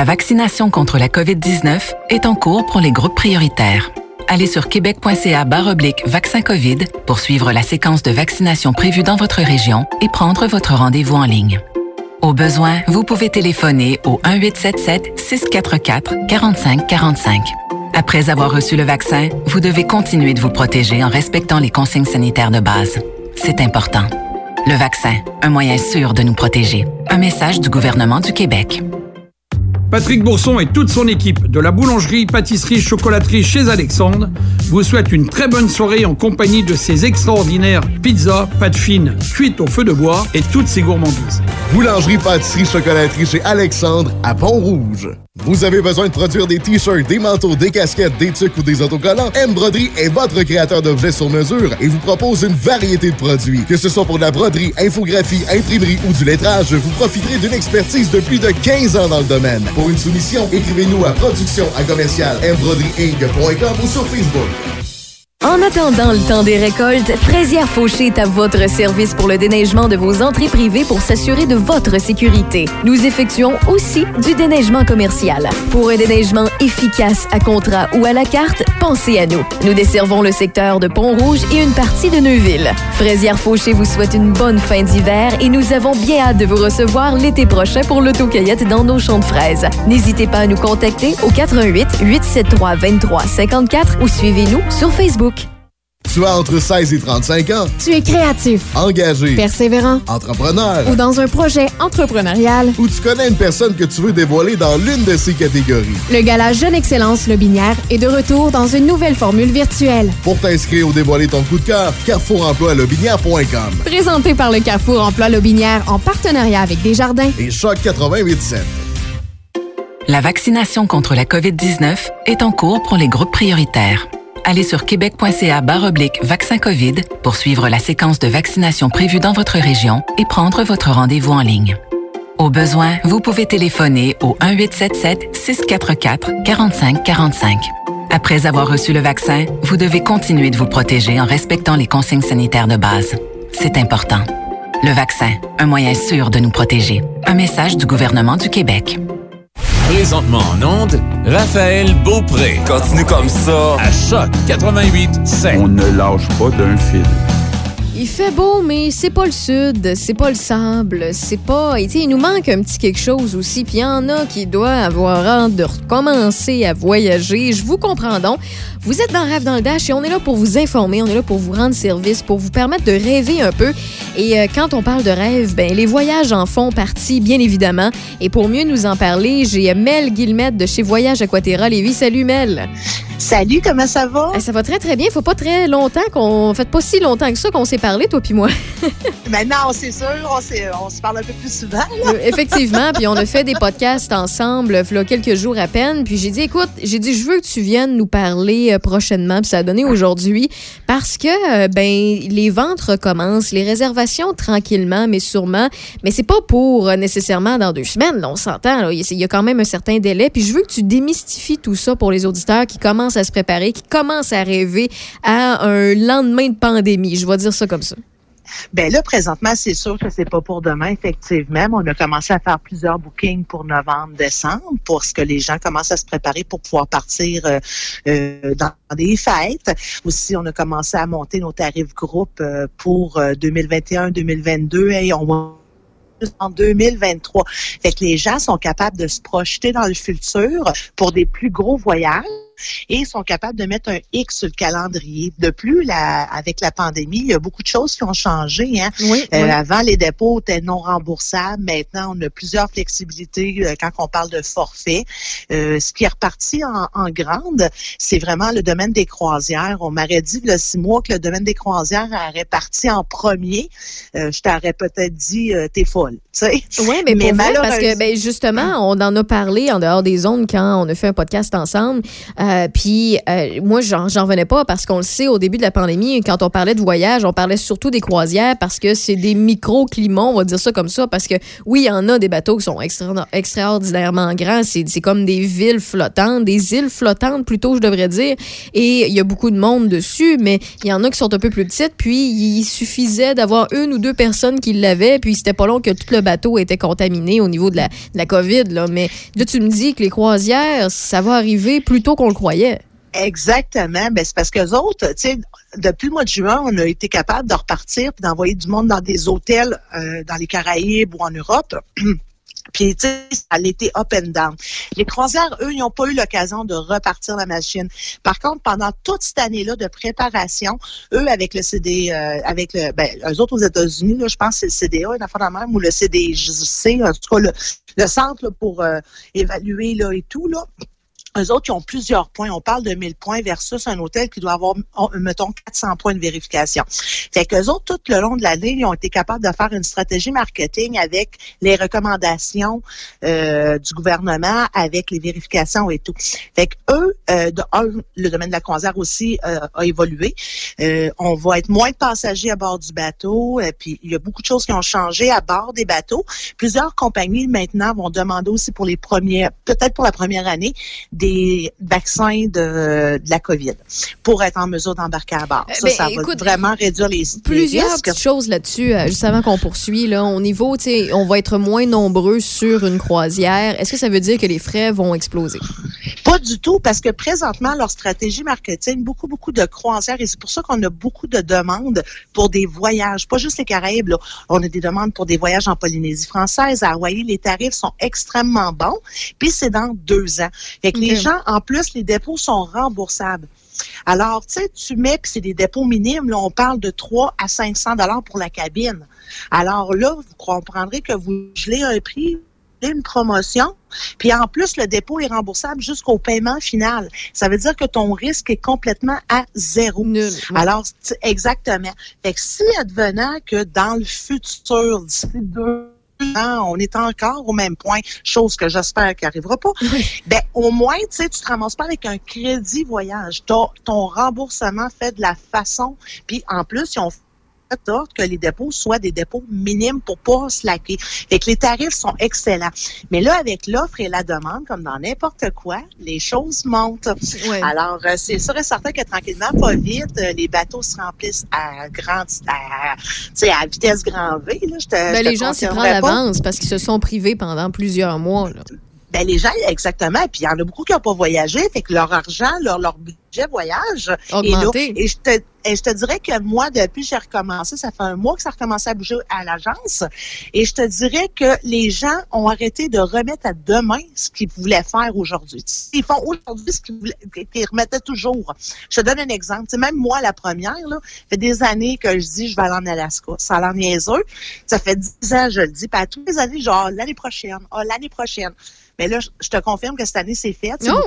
S15: La vaccination contre la COVID-19 est en cours pour les groupes prioritaires. Allez sur québec.ca oblique vaccin COVID pour suivre la séquence de vaccination prévue dans votre région et prendre votre rendez-vous en ligne. Au besoin, vous pouvez téléphoner au 1-877-644-4545. Après avoir reçu le vaccin, vous devez continuer de vous protéger en respectant les consignes sanitaires de base. C'est important. Le vaccin, un moyen sûr de nous protéger. Un message du gouvernement du Québec.
S7: Patrick Bourson et toute son équipe de la boulangerie, pâtisserie, chocolaterie chez Alexandre vous souhaitent une très bonne soirée en compagnie de ces extraordinaires pizzas, pâtes fines, cuites au feu de bois et toutes ces gourmandises.
S8: Boulangerie, pâtisserie, chocolaterie chez Alexandre à Pont-Rouge. Vous avez besoin de produire des t-shirts, des manteaux, des casquettes, des tucs ou des autocollants? M Broderie est votre créateur d'objets sur mesure et vous propose une variété de produits. Que ce soit pour de la broderie, infographie, imprimerie ou du lettrage, vous profiterez d'une expertise de plus de 15 ans dans le domaine. Pour une soumission, écrivez-nous à production à commercial ou sur Facebook.
S19: En attendant le temps des récoltes, Fraisière Fauché est à votre service pour le déneigement de vos entrées privées pour s'assurer de votre sécurité. Nous effectuons aussi du déneigement commercial. Pour un déneigement efficace à contrat ou à la carte, pensez à nous. Nous desservons le secteur de Pont-Rouge et une partie de Neuville. Fraisière Fauché vous souhaite une bonne fin d'hiver et nous avons bien hâte de vous recevoir l'été prochain pour l'autocueillette dans nos champs de fraises. N'hésitez pas à nous contacter au 88 873 23 54 ou suivez-nous sur Facebook.
S8: Tu as entre 16 et 35 ans.
S11: Tu es créatif,
S8: Engagé.
S11: persévérant
S8: Entrepreneur.
S11: ou dans un projet entrepreneurial.
S8: Ou tu connais une personne que tu veux dévoiler dans l'une de ces catégories.
S11: Le gala Jeune Excellence Le Binière est de retour dans une nouvelle formule virtuelle.
S8: Pour t'inscrire ou dévoiler ton coup de cœur, carrefourenploilobinière.com
S11: Présenté par le Carrefour Emploi Lobinière en partenariat avec Desjardins.
S8: et Choc 88.7.
S15: La vaccination contre la COVID-19 est en cours pour les groupes prioritaires. Allez sur québec.ca oblique vaccin COVID pour suivre la séquence de vaccination prévue dans votre région et prendre votre rendez-vous en ligne. Au besoin, vous pouvez téléphoner au 1-877-644-4545. Après avoir reçu le vaccin, vous devez continuer de vous protéger en respectant les consignes sanitaires de base. C'est important. Le vaccin, un moyen sûr de nous protéger. Un message du gouvernement du Québec.
S1: Présentement en onde, Raphaël Beaupré. Continue comme ça. À Choc 88 7.
S21: On ne lâche pas d'un fil.
S4: Il fait beau, mais c'est pas le sud, c'est pas le sable, c'est pas. Et il nous manque un petit quelque chose aussi. Puis il y en a qui doivent avoir hâte de recommencer à voyager. Je vous comprends donc. Vous êtes dans Rêve dans le Dash et on est là pour vous informer, on est là pour vous rendre service, pour vous permettre de rêver un peu. Et euh, quand on parle de rêve, ben les voyages en font partie, bien évidemment. Et pour mieux nous en parler, j'ai Mel Guillemette de chez Voyage Aquaterra Lévis. Salut Mel.
S22: Salut, comment ça va?
S4: ça va très très bien. Faut pas très longtemps qu'on fait pas si longtemps que ça qu'on s'est parlé toi puis moi.
S22: Maintenant, c'est sûr, on, se parle un peu plus souvent. là.
S4: Euh, Effectivement, puis on a fait des podcasts ensemble, il y a quelques jours à peine. Puis j'ai dit, écoute, j'ai dit, je veux que tu viennes nous parler euh, prochainement. Puis ça a donné aujourd'hui parce que euh, ben les ventes recommencent, les réservations tranquillement, mais sûrement. Mais c'est pas pour euh, nécessairement dans deux semaines. là, on s'entend. là. Il il y a quand même un certain délai. Puis je veux que tu démystifies tout ça pour les auditeurs qui commencent à se préparer, qui commencent à rêver à un lendemain de pandémie. Je vais dire ça comme ça.
S22: Ben là, présentement, c'est sûr que c'est pas pour demain, effectivement. On a commencé à faire plusieurs bookings pour novembre, décembre, pour ce que les gens commencent à se préparer pour pouvoir partir euh, euh, dans des fêtes. Aussi, on a commencé à monter nos tarifs groupes euh, pour euh, 2021-2022 et on va en 2023. Fait que les gens sont capables de se projeter dans le futur pour des plus gros voyages et sont capables de mettre un X sur le calendrier. De plus, la, avec la pandémie, il y a beaucoup de choses qui ont changé. Hein?
S4: Oui,
S22: Euh,
S4: oui.
S22: Avant, les dépôts étaient non remboursables. Maintenant, on a plusieurs flexibilités euh, quand on parle de forfait. Euh, ce qui est reparti en, en grande, c'est vraiment le domaine des croisières. On m'aurait dit, il y a six mois, que le domaine des croisières aurait parti en premier. Je t'aurais peut-être dit, t'es folle.
S4: Oui, mais, pour vrai, parce que
S22: malheureusement-
S4: ben, justement, on en a parlé en dehors des zones quand on a fait un podcast ensemble. Euh, Euh, puis euh, moi, j'en revenais pas parce qu'on le sait, au début de la pandémie, quand on parlait de voyage, on parlait surtout des croisières parce que c'est des micro-climats, on va dire ça comme ça, parce que oui, il y en a des bateaux qui sont extra- extraordinairement grands. C'est comme des villes flottantes, des îles flottantes plutôt, je devrais dire. Et il y a beaucoup de monde dessus, mais il y en a qui sont un peu plus petites. Puis il suffisait d'avoir une ou deux personnes qui l'avaient, puis c'était pas long que tout le bateau était contaminé au niveau de la, la COVID. Là. Mais là, tu me dis que les croisières, ça va arriver plus tôt qu'on le
S22: Exactement. Ben, c'est parce que les autres, tu sais, depuis le mois de juin, on a été capable de repartir puis d'envoyer du monde dans des hôtels euh, dans les Caraïbes ou en Europe. Puis, tu sais, ça a été up and down. Les croisières, eux, n'ont pas eu l'occasion de repartir la machine. Par contre, pendant toute cette année-là de préparation, eux, avec le CD, euh, avec le, ben, eux autres aux États-Unis, là, je pense que c'est le CDA, une affaire de même, ou le CDC, en tout cas, le, centre pour euh, évaluer là, et tout, là. Eux autres, ils ont plusieurs points. On parle de 1000 points versus un hôtel qui doit avoir, oh, mettons, 400 points de vérification. Fait qu'eux autres, tout le long de l'année, ils ont été capables de faire une stratégie marketing avec les recommandations euh, du gouvernement, avec les vérifications et tout. Fait que eux, euh, le domaine de la croisière aussi euh, a évolué. Euh, on va être moins de passagers à bord du bateau. euh, puis il y a beaucoup de choses qui ont changé à bord des bateaux. Plusieurs compagnies maintenant vont demander aussi pour les premières, peut-être pour la première année, des vaccins de, de la COVID pour être en mesure d'embarquer à bord. Ça,
S4: ben,
S22: ça va
S4: écoute,
S22: vraiment réduire les, les
S4: Plusieurs
S22: risques.
S4: petites choses là-dessus, euh, juste avant qu'on poursuit. Là, au niveau, on va être moins nombreux sur une croisière. Est-ce que ça veut dire que les frais vont exploser?
S22: Pas du tout, parce que présentement, leur stratégie marketing, beaucoup, beaucoup de croisières, et c'est pour ça qu'on a beaucoup de demandes pour des voyages, pas juste les Caraïbes, là. on a des demandes pour des voyages en Polynésie française, à Hawaï, les tarifs sont extrêmement bons, puis c'est dans deux ans. Fait que les gens, en plus, les dépôts sont remboursables. Alors, tu sais, tu mets, puis c'est des dépôts minimes, là, on parle de 3 à 500 dollars pour la cabine. Alors là, vous comprendrez que vous gelez un prix, une promotion, puis en plus, le dépôt est remboursable jusqu'au paiement final. Ça veut dire que ton risque est complètement à zéro. Alors, tu- exactement. Fait que si advenant que dans le futur, d'ici deux on est encore au même point, chose que j'espère qu'il n'arrivera pas, ben au moins, tu sais, tu te ramasses pas avec un crédit voyage. Ton, ton remboursement fait de la façon, puis en plus, ils ont fait sorte que les dépôts soient des dépôts minimes pour pas se laquer. Fait que les tarifs sont excellents. Mais là, avec l'offre et la demande, comme dans n'importe quoi, les choses montent. Alors, euh, c'est sûr et certain que tranquillement, pas vite, euh, les bateaux se remplissent à grande, à, à vitesse grand V. Là, je te,
S4: Ben,
S22: je te
S4: les gens s'y prennent d'avance parce qu'ils se sont privés pendant plusieurs mois. là.
S22: Ben, les gens, exactement. Puis il y en a beaucoup qui n'ont pas voyagé, fait que leur argent, leur, leur budget voyage.
S4: Augmenté.
S22: Et je te, et je te dirais que moi, depuis que j'ai recommencé, ça fait un mois que ça a recommencé à bouger à l'agence. Et je te dirais que les gens ont arrêté de remettre à demain ce qu'ils voulaient faire aujourd'hui. Ils font aujourd'hui ce qu'ils voulaient- qu'ils remettaient toujours. Je te donne un exemple. Tu sais, même moi, la première, là, ça fait des années que je dis je vais aller en Alaska. Ça a l'air niaiseux. Ça fait dix ans, je le dis. Puis à toutes les années, genre l'année prochaine, ah, l'année prochaine. Mais là, je- te confirme que cette année, c'est fait.
S4: Non.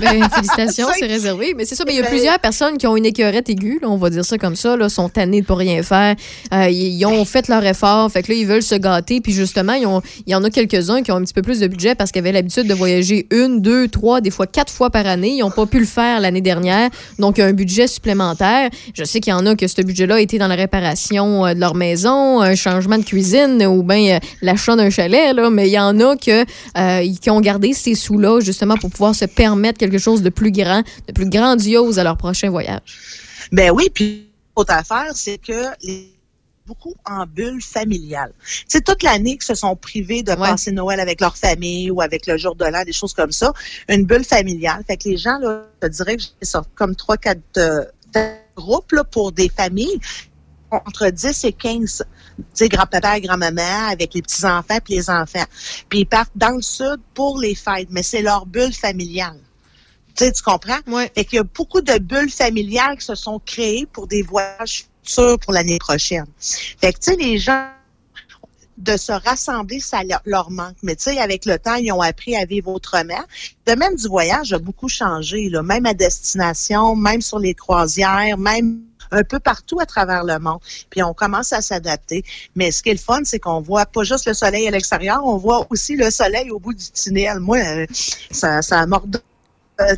S4: Ben, félicitations, c'est réservé. Mais c'est ça, mais il y a
S22: Ben-
S4: plusieurs personnes qui ont une écœurette aiguë, là, on va dire ça comme ça, là, sont tannés de pas rien faire. Euh, ils, ils ont fait leur effort, fait que là, ils veulent se gâter. Puis justement, ils ont- il y en a quelques-uns qui ont un petit peu plus de budget parce qu'ils avaient l'habitude de voyager une, deux, trois, des fois quatre fois par année. Ils n'ont pas pu le faire l'année dernière, donc il y a un budget supplémentaire. Je sais qu'il y en a que ce budget-là a été dans la réparation euh, de leur maison, un changement de cuisine ou bien euh, l'achat d'un chalet, là, mais il y en a que, euh, qui ont gardé ces sous-là justement pour pouvoir se permettre quelque chose de plus grand, de plus grandiose à leur prochain voyage?
S22: Ben oui, puis l'autre affaire, c'est que les beaucoup en bulle familiale. C'est toute l'année que se sont privés de passer Noël avec leur famille ou avec le jour de l'an, des choses comme ça. Une bulle familiale. Fait que les gens, là, je te dirais que j'ai sorti comme trois, quatre euh, groupes là, pour des familles entre 10 et 15, tu sais, grand-papa et grand-maman avec les petits-enfants puis les enfants. Puis ils partent dans le sud pour les fêtes, mais c'est leur bulle familiale. Tu sais, tu comprends? Fait qu'il y a beaucoup de bulles familiales qui se sont créées pour des voyages futurs pour l'année prochaine. Fait que, tu sais, les gens, de se rassembler, ça leur- manque. Mais tu sais, avec le temps, ils ont appris à vivre autrement. Le même du voyage a beaucoup changé, là, même à destination, même sur les croisières, même un peu partout à travers le monde. Puis on commence à s'adapter. Mais ce qui est le fun, c'est qu'on voit pas juste le soleil à l'extérieur, on voit aussi le soleil au bout du tunnel. Moi, euh, ça, ça m'ordonne. Euh,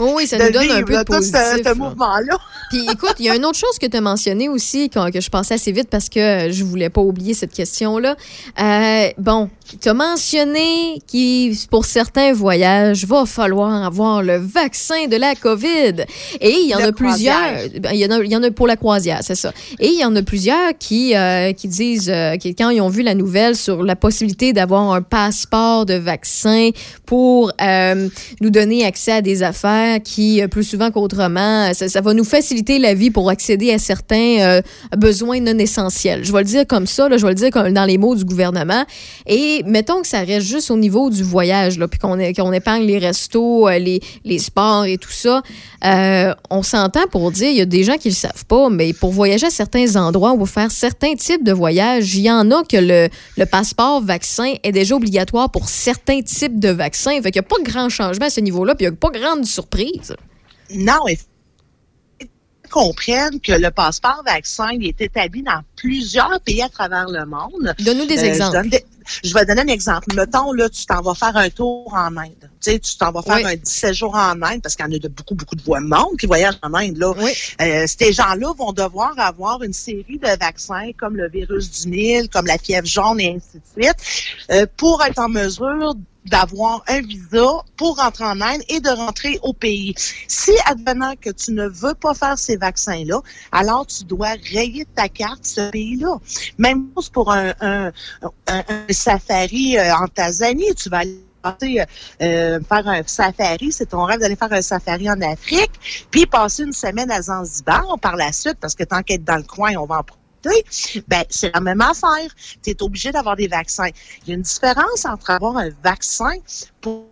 S4: Oui, ça
S22: de
S4: nous donne un peu de
S22: ce-
S4: positif.
S22: ce
S4: là.
S22: mouvement-là.
S4: Puis écoute, il y a une autre chose que tu as mentionné aussi, quand- que je passais assez vite parce que je voulais pas oublier cette question-là. Euh, bon, tu as mentionné qu'il, pour certains voyages, va falloir avoir le vaccin de la COVID. Et il y en
S22: De
S4: a plusieurs.
S22: croisière.
S4: ben, Il y, en a, il y en a pour la croisière, c'est ça. Et il y en a plusieurs qui, euh, qui disent, euh, que quand ils ont vu la nouvelle sur la possibilité d'avoir un passeport de vaccin pour euh, nous donner accès à des affaires qui, euh, plus souvent qu'autrement, ça, ça va nous faciliter la vie pour accéder à certains euh, besoins non essentiels. Je vais le dire comme ça, là, je vais le dire dans les mots du gouvernement. Et mettons que ça reste juste au niveau du voyage, là, puis qu'on qu'on épargne les restos, euh, les, les sports et tout ça. Euh, on s'entend pour dire, il y a des gens qui le savent pas, mais pour voyager à certains endroits ou faire certains types de voyages, il y en a que le, le passeport vaccin est déjà obligatoire pour certains types de vaccins. Fait qu'il n'y a pas grand changement à ce niveau-là, puis il n'y a pas grande surprise.
S22: Non, il faut qu'on comprenne que le passeport vaccin il est établi dans plusieurs pays à travers le monde.
S4: Donne-nous des
S22: Euh,
S4: exemples.
S22: Je, donne des- je vais donner un exemple. Mettons, là, tu t'en vas faire un tour en Inde. Tu sais, tu t'en vas faire
S4: Oui.
S22: un 17 jours en Inde parce qu'il y en a de beaucoup, beaucoup de monde qui voyagent en Inde. Là. Euh, ces gens-là vont devoir avoir une série de vaccins comme le virus du Nil, comme la fièvre jaune et ainsi de suite, euh, pour être en mesure d'avoir un visa pour rentrer en Inde et de rentrer au pays. Si, advenant que tu ne veux pas faire ces vaccins-là, alors tu dois rayer ta carte ce pays-là. Même chose pour un, safari euh, en Tanzanie. Tu vas aller euh, faire un safari, c'est ton rêve d'aller faire un safari en Afrique, puis passer une semaine à Zanzibar par la suite, parce que tant qu'être dans le coin, on va en. Ben, c'est la même affaire. Tu es obligé d'avoir des vaccins. Il y a une différence entre avoir un vaccin pour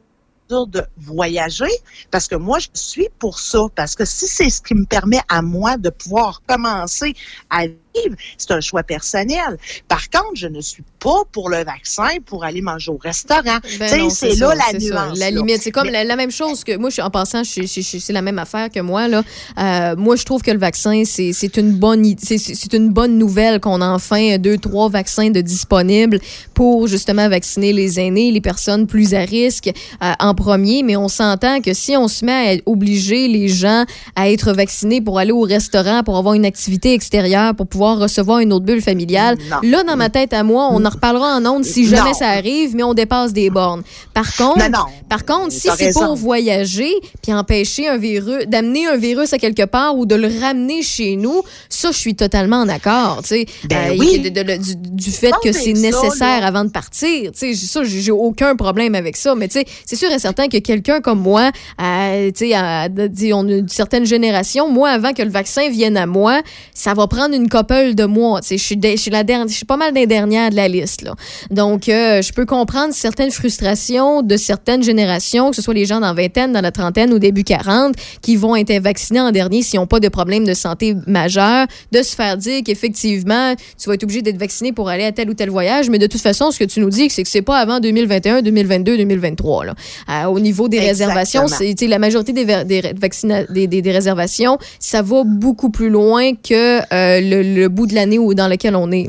S22: de voyager parce que moi je suis pour ça parce que si c'est ce qui me permet à moi de pouvoir commencer à c'est un choix personnel par contre je ne suis pas pour le vaccin pour aller manger au restaurant
S4: Ben
S22: c'est
S4: ça,
S22: là la
S4: c'est ça.
S22: nuance
S4: La limite, c'est comme
S22: Mais-
S4: la, la même chose que moi, je suis en passant, c'est la même affaire que moi. Là. Euh, moi, je trouve que le vaccin, c'est une bonne c'est une bonne nouvelle qu'on a enfin deux, trois vaccins de disponibles pour justement vacciner les aînés, les personnes plus à risque euh, en premier. Mais on s'entend que si on se met à obliger les gens à être vaccinés pour aller au restaurant, pour avoir une activité extérieure, pour pouvoir recevoir une autre bulle familiale,
S22: Non.
S4: là, dans ma tête à moi, on en reparlera en ondes si jamais
S22: Non.
S4: ça arrive, mais on dépasse des bornes. Par contre,
S22: Non,
S4: par contre, si c'est pour voyager puis empêcher un virus, d'amener un virus à quelque part ou de le ramener chez nous, ça, je suis totalement en accord. tu sais.
S22: Ben
S4: Euh,
S22: oui.
S4: de- de- de- du, du fait que c'est nécessaire
S22: là.
S4: avant de partir. Tu sais, ça, j'ai aucun problème avec ça. Mais tu sais, c'est sûr et certain que quelqu'un comme moi, euh, tu sais, à- on a une certaine génération, moi, avant que le vaccin vienne à moi, ça va prendre une de sais, je suis je suis la dernière, je suis pas mal des dernières de la liste. Là. Donc, euh, je peux comprendre certaines frustrations de certaines générations, que ce soit les gens dans la vingtaine, dans la trentaine ou début 40, qui vont être vaccinés en dernier s'ils n'ont pas de problème de santé majeur, de se faire dire qu'effectivement, tu vas être obligé d'être vacciné pour aller à tel ou tel voyage. Mais de toute façon, ce que tu nous dis, c'est que c'est pas avant 2021, 2022, 2023. Là. Euh, au niveau des
S22: Exactement.
S4: réservations, c'est la majorité des, des, ré- vaccina- des, des- des réservations, ça va beaucoup plus loin que euh, le, le bout de l'année dans lequel on est.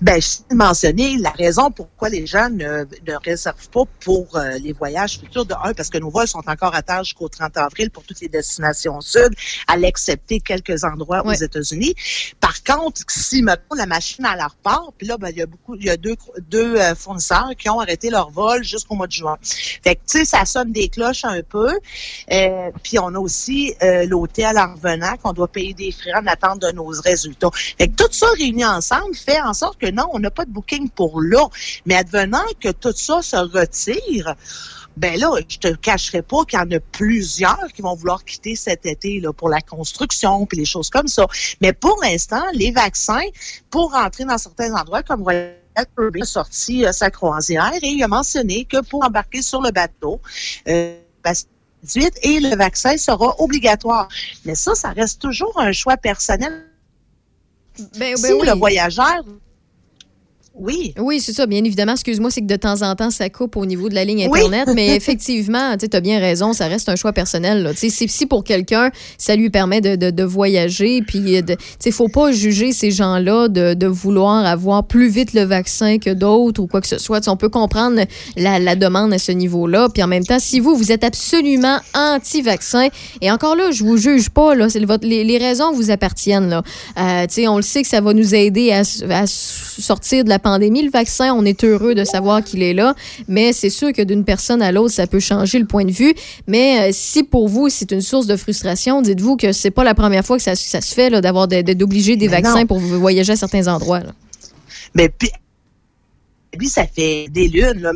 S22: Ben, je mentionné la raison pourquoi les gens ne, ne réservent pas pour euh, les voyages futurs. De un, parce que nos vols sont encore à terre jusqu'au 30 avril pour toutes les destinations sud, à l'excepter quelques endroits aux États-Unis. Par contre, si, mettons, la machine à leur part, puis là, ben, il y a beaucoup, il y a deux, deux euh, fournisseurs qui ont arrêté leur vol jusqu'au mois de juin. Fait que, tu sais, ça sonne des cloches un peu. Euh, puis on a aussi euh, l'hôtel en revenant qu'on doit payer des frais en attente de nos résultats. Fait que tout ça réuni ensemble fait en sorte que non, on n'a pas de booking pour là. Mais advenant que tout ça se retire, ben là, je te cacherai pas qu'il y en a plusieurs qui vont vouloir quitter cet été là, pour la construction puis les choses comme ça. Mais pour l'instant, les vaccins, pour rentrer dans certains endroits comme a sorti euh, sa croisière et il a mentionné que pour embarquer sur le bateau, euh, ben, 18 et le vaccin sera obligatoire. Mais ça, ça reste toujours un choix personnel.
S4: Ben,
S22: si
S4: ben oui.
S22: le voyageur Oui.
S4: Oui, c'est ça, bien évidemment. Excuse-moi, c'est que de temps en temps, ça coupe au niveau de la ligne
S22: Oui.
S4: Internet. mais effectivement, tu as bien raison, ça reste un choix personnel. là. Si, pour quelqu'un, ça lui permet de, de- de voyager, puis il ne faut pas juger ces gens-là de, de vouloir avoir plus vite le vaccin que d'autres ou quoi que ce soit. On peut comprendre la, la demande à ce niveau-là. Puis en même temps, si vous, vous êtes absolument anti-vaccin, et encore là, je vous juge pas, là, votre- les, les raisons vous appartiennent. Là. Euh, tu sais, on le sait que ça va nous aider à, à sortir de la pandémie. Le vaccin, on est heureux de savoir qu'il est là, mais c'est sûr que d'une personne à l'autre, ça peut changer le point de vue. Mais euh, si pour vous, c'est une source de frustration, dites-vous que c'est pas la première fois que ça, ça se fait d'avoir de- de- d'obliger des
S22: Mais
S4: vaccins
S22: non.
S4: pour voyager à certains endroits. là.
S22: Mais puis, lui, ça fait des lunes. là.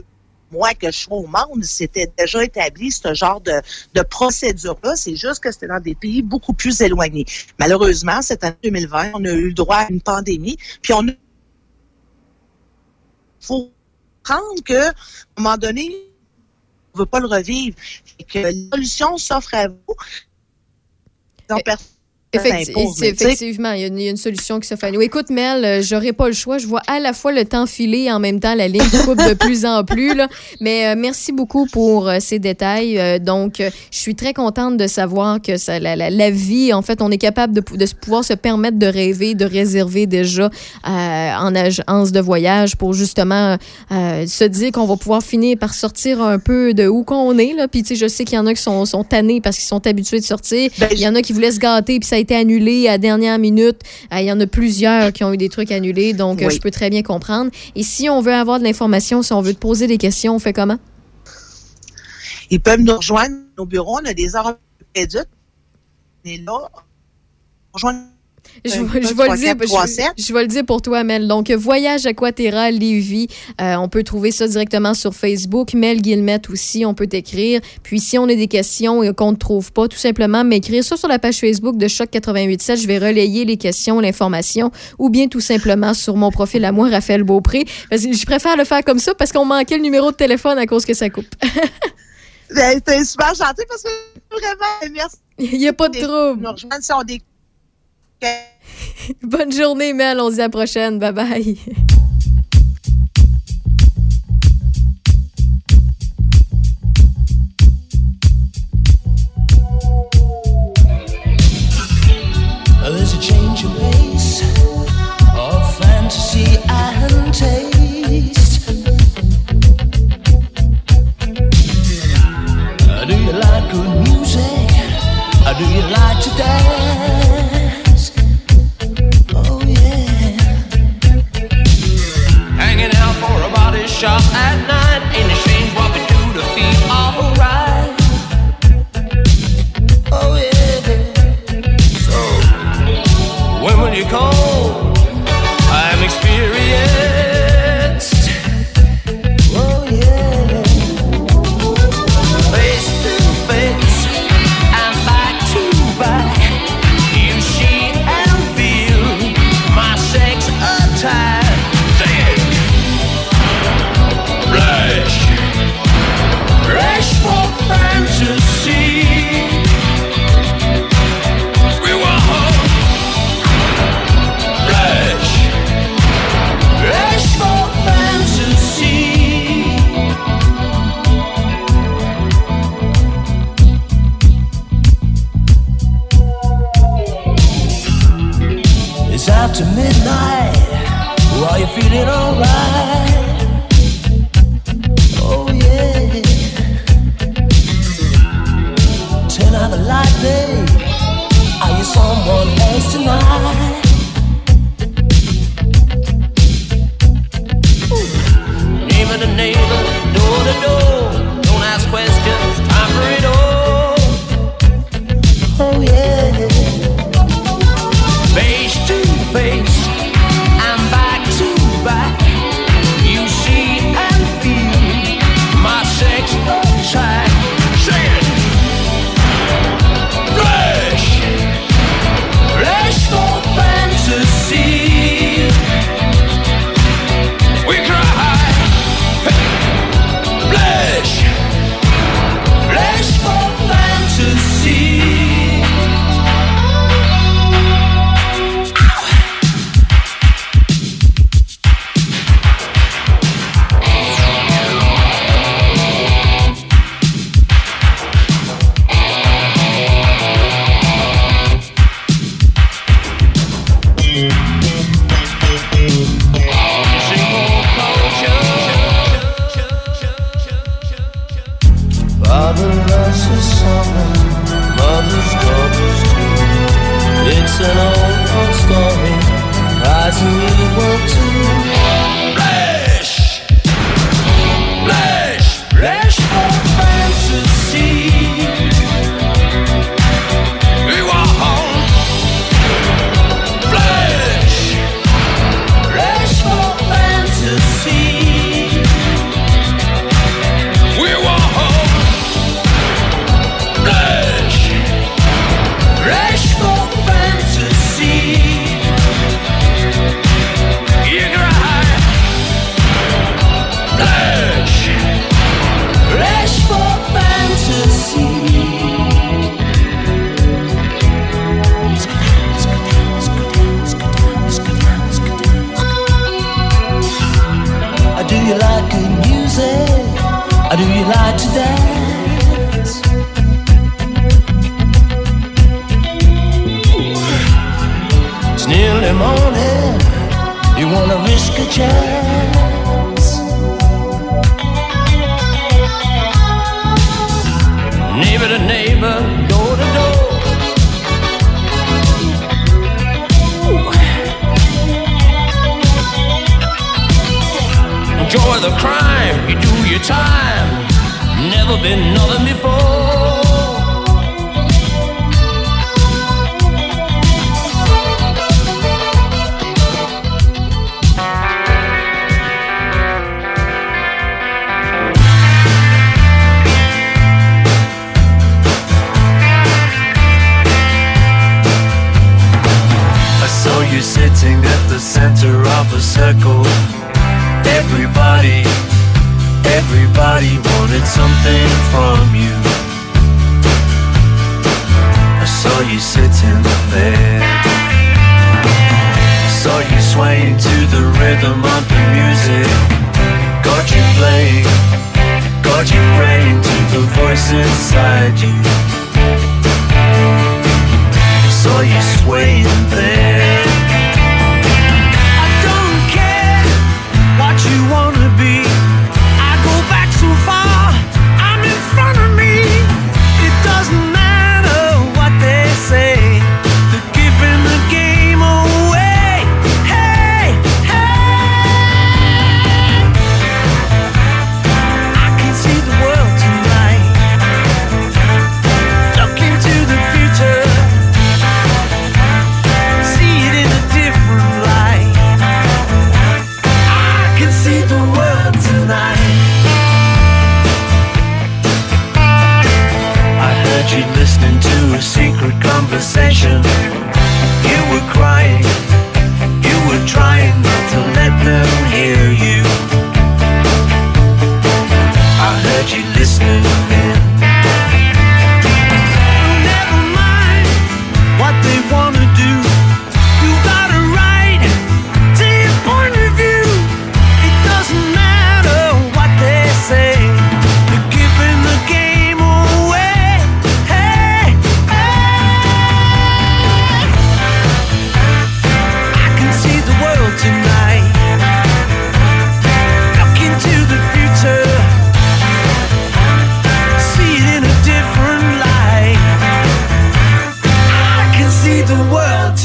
S22: Moi, que je suis au monde, c'était déjà établi, ce genre de, de procédure-là. C'est juste que c'était dans des pays beaucoup plus éloignés. Malheureusement, cette année 2020, on a eu le droit à une pandémie. Puis on a faut prendre que, à un moment donné, on ne veut pas le revivre. Et que la solution s'offre à vous. Donc,
S4: Effecti- effectivement, il y, a une- il y a une solution qui se fait. Écoute, Mel, euh, j'aurais pas le choix. Je vois à la fois le temps filer et en même temps la ligne coupe de plus en plus. Là. Mais euh, merci beaucoup pour euh, ces détails. Euh, donc, je suis très contente de savoir que ça, la, la- la vie, en fait, on est capable de, de se- pouvoir se permettre de rêver, de réserver déjà en agence de voyage pour justement se dire qu'on va pouvoir finir par sortir un peu de où qu'on est. Là. Puis, tu sais, je sais qu'il y en a qui sont, sont tannés parce qu'ils sont habitués de sortir. Il y en a qui voulaient se gâter puis ça a été annulé à dernière minute. Euh, Il y en a plusieurs qui ont eu des trucs annulés, donc euh,
S22: Oui.
S4: je peux très bien comprendre. Et si on veut avoir de l'information, si on veut te poser des questions, on fait comment?
S22: Ils peuvent nous rejoindre au bureau. On a des heures réduites. On est là. Rejoindre
S4: Je, vais- le dire, je, je vais le dire pour toi, Mel. Donc, Voyage Aquaterra Lévis, euh, on peut trouver ça directement sur Facebook. Mel Guillemette aussi, on peut t'écrire. Puis, si on a des questions et qu'on ne trouve pas, tout simplement m'écrire ça sur la page Facebook de Choc 887. Je vais relayer les questions, l'information, ou bien tout simplement sur mon profil à moi, Raphaël Beaupré. Parce que je préfère le faire comme ça parce qu'on manquait le numéro de téléphone à cause que ça coupe.
S22: Ben, C'est super gentil parce que vraiment, merci.
S4: Il n'y a pas de trouble.
S22: Nous rejoindre si on
S4: Bonne journée, Mel. On se dit à la prochaine. Bye bye.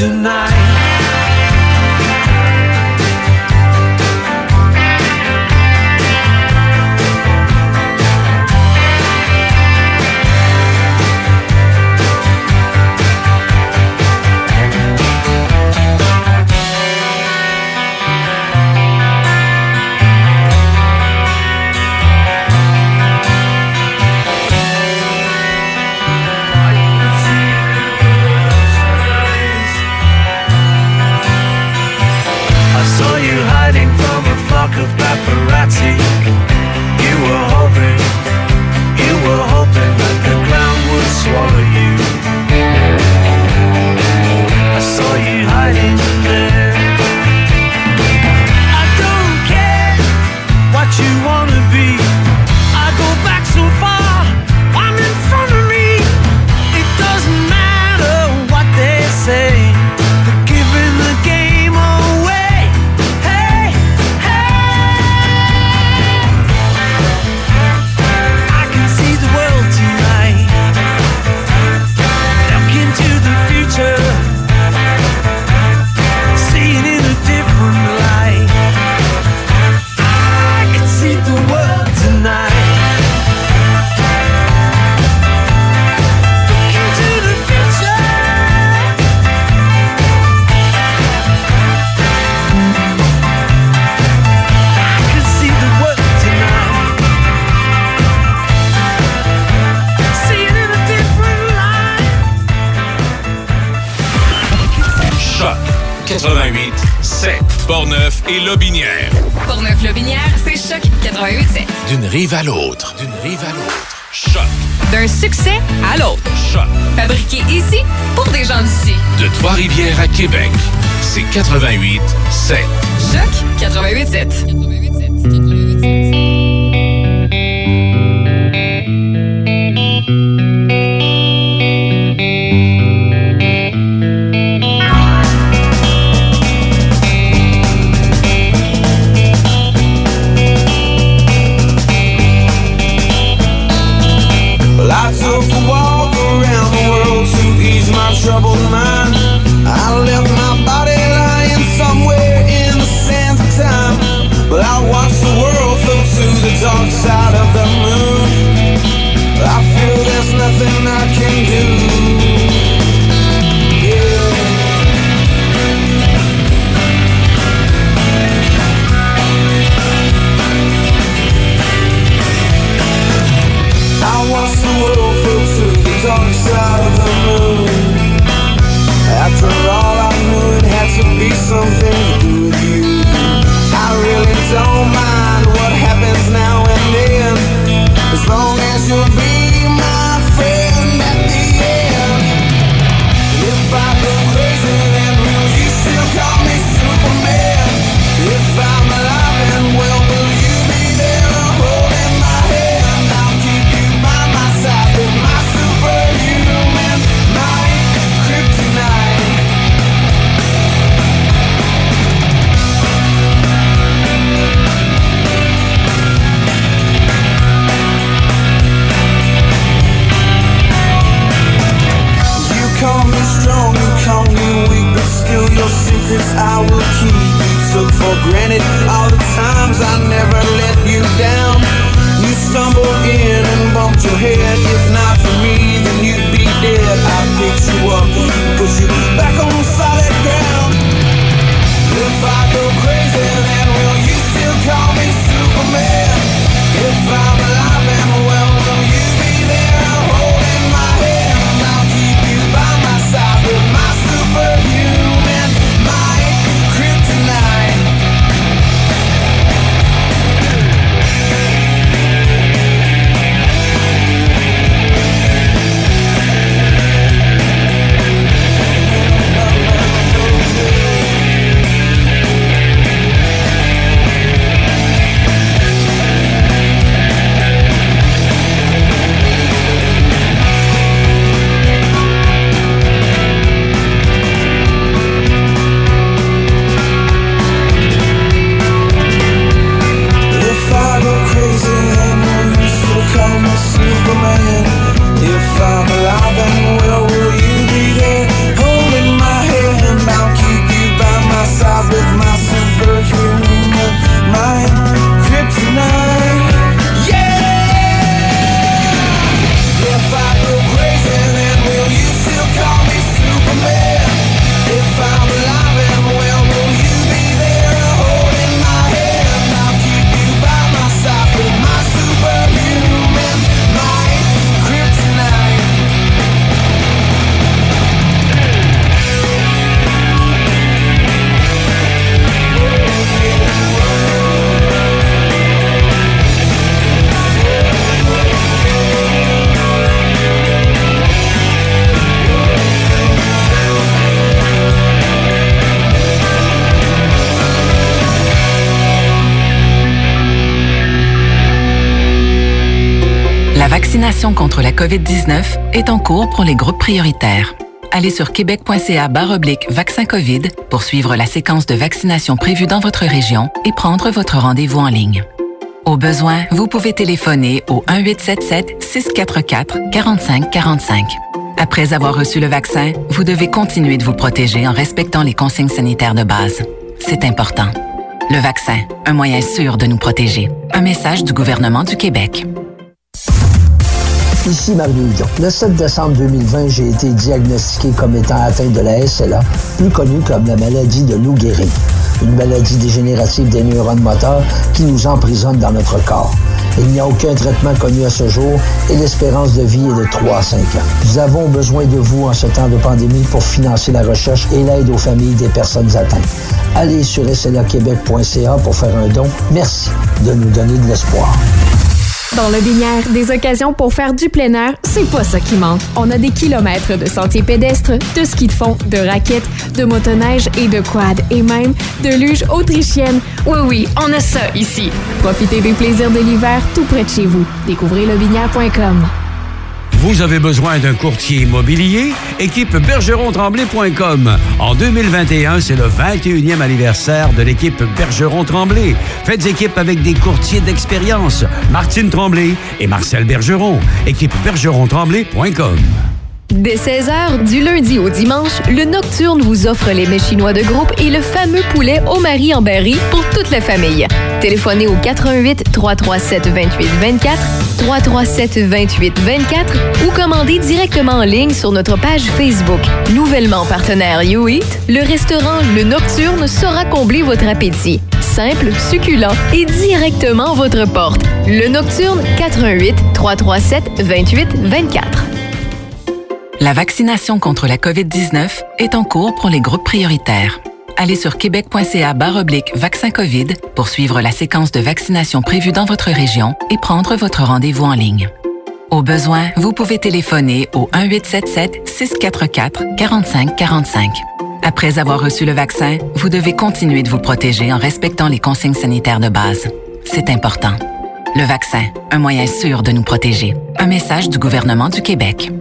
S23: tonight.
S24: Valo. COVID-19 est en cours pour les groupes prioritaires. Allez sur québec.ca baroblique vaccin COVID pour suivre la séquence de vaccination prévue dans votre région et prendre votre rendez-vous en ligne. Au besoin, vous pouvez téléphoner au 1-877-644-4545. Après avoir reçu le vaccin, vous devez continuer de vous protéger en respectant les consignes sanitaires de base. C'est important. Le vaccin, un moyen sûr de nous protéger. Un message du gouvernement du Québec.
S25: Ici Mario Hudon. Le 7 décembre 2020, j'ai été diagnostiqué comme étant atteint de la SLA, plus connue comme la maladie de Lou Gehrig, une maladie dégénérative des neurones moteurs qui nous emprisonne dans notre corps. Il n'y a aucun traitement connu à ce jour et l'espérance de vie est de 3 à 5 ans. Nous avons besoin de vous en ce temps de pandémie pour financer la recherche et l'aide aux familles des personnes atteintes. Allez sur slaquebec.ca pour faire un don. Merci de nous donner de l'espoir.
S11: Dans le Binière, des occasions pour faire du plein air, c'est pas ça qui manque. On a des kilomètres de sentiers pédestres, de ski de fond, de raquettes, de motoneige et de quad, et même de luge autrichienne. Oui, oui, on a ça ici. Profitez des plaisirs de l'hiver tout près de chez vous. Découvrez lebinière.com.
S26: Vous avez besoin d'un courtier immobilier? Équipe bergeron-tremblay.com. En 2021, c'est le 21e anniversaire de l'équipe Bergeron-Tremblay. Faites équipe avec des courtiers d'expérience, Martine Tremblay et Marcel Bergeron. Équipe bergeron-tremblay.com.
S19: Dès 16h, du lundi au dimanche, le Nocturne vous offre les mets chinois de groupe et le fameux poulet au mari en berry pour toute la famille. Téléphonez au 88 337 28 24 337 28 24 ou commandez directement en ligne sur notre page Facebook. Nouvellement partenaire YouEat, le restaurant Le Nocturne saura combler votre appétit. Simple, succulent et directement à votre porte. Le Nocturne 88 337 28 24.
S15: La vaccination contre la COVID-19 est en cours pour les groupes prioritaires. Allez sur québec.ca oblique vaccin COVID pour suivre la séquence de vaccination prévue dans votre région et prendre votre rendez-vous en ligne. Au besoin, vous pouvez téléphoner au 1-877-644-4545. Après avoir reçu le vaccin, vous devez continuer de vous protéger en respectant les consignes sanitaires de base. C'est important. Le vaccin, un moyen sûr de nous protéger. Un message du gouvernement du Québec.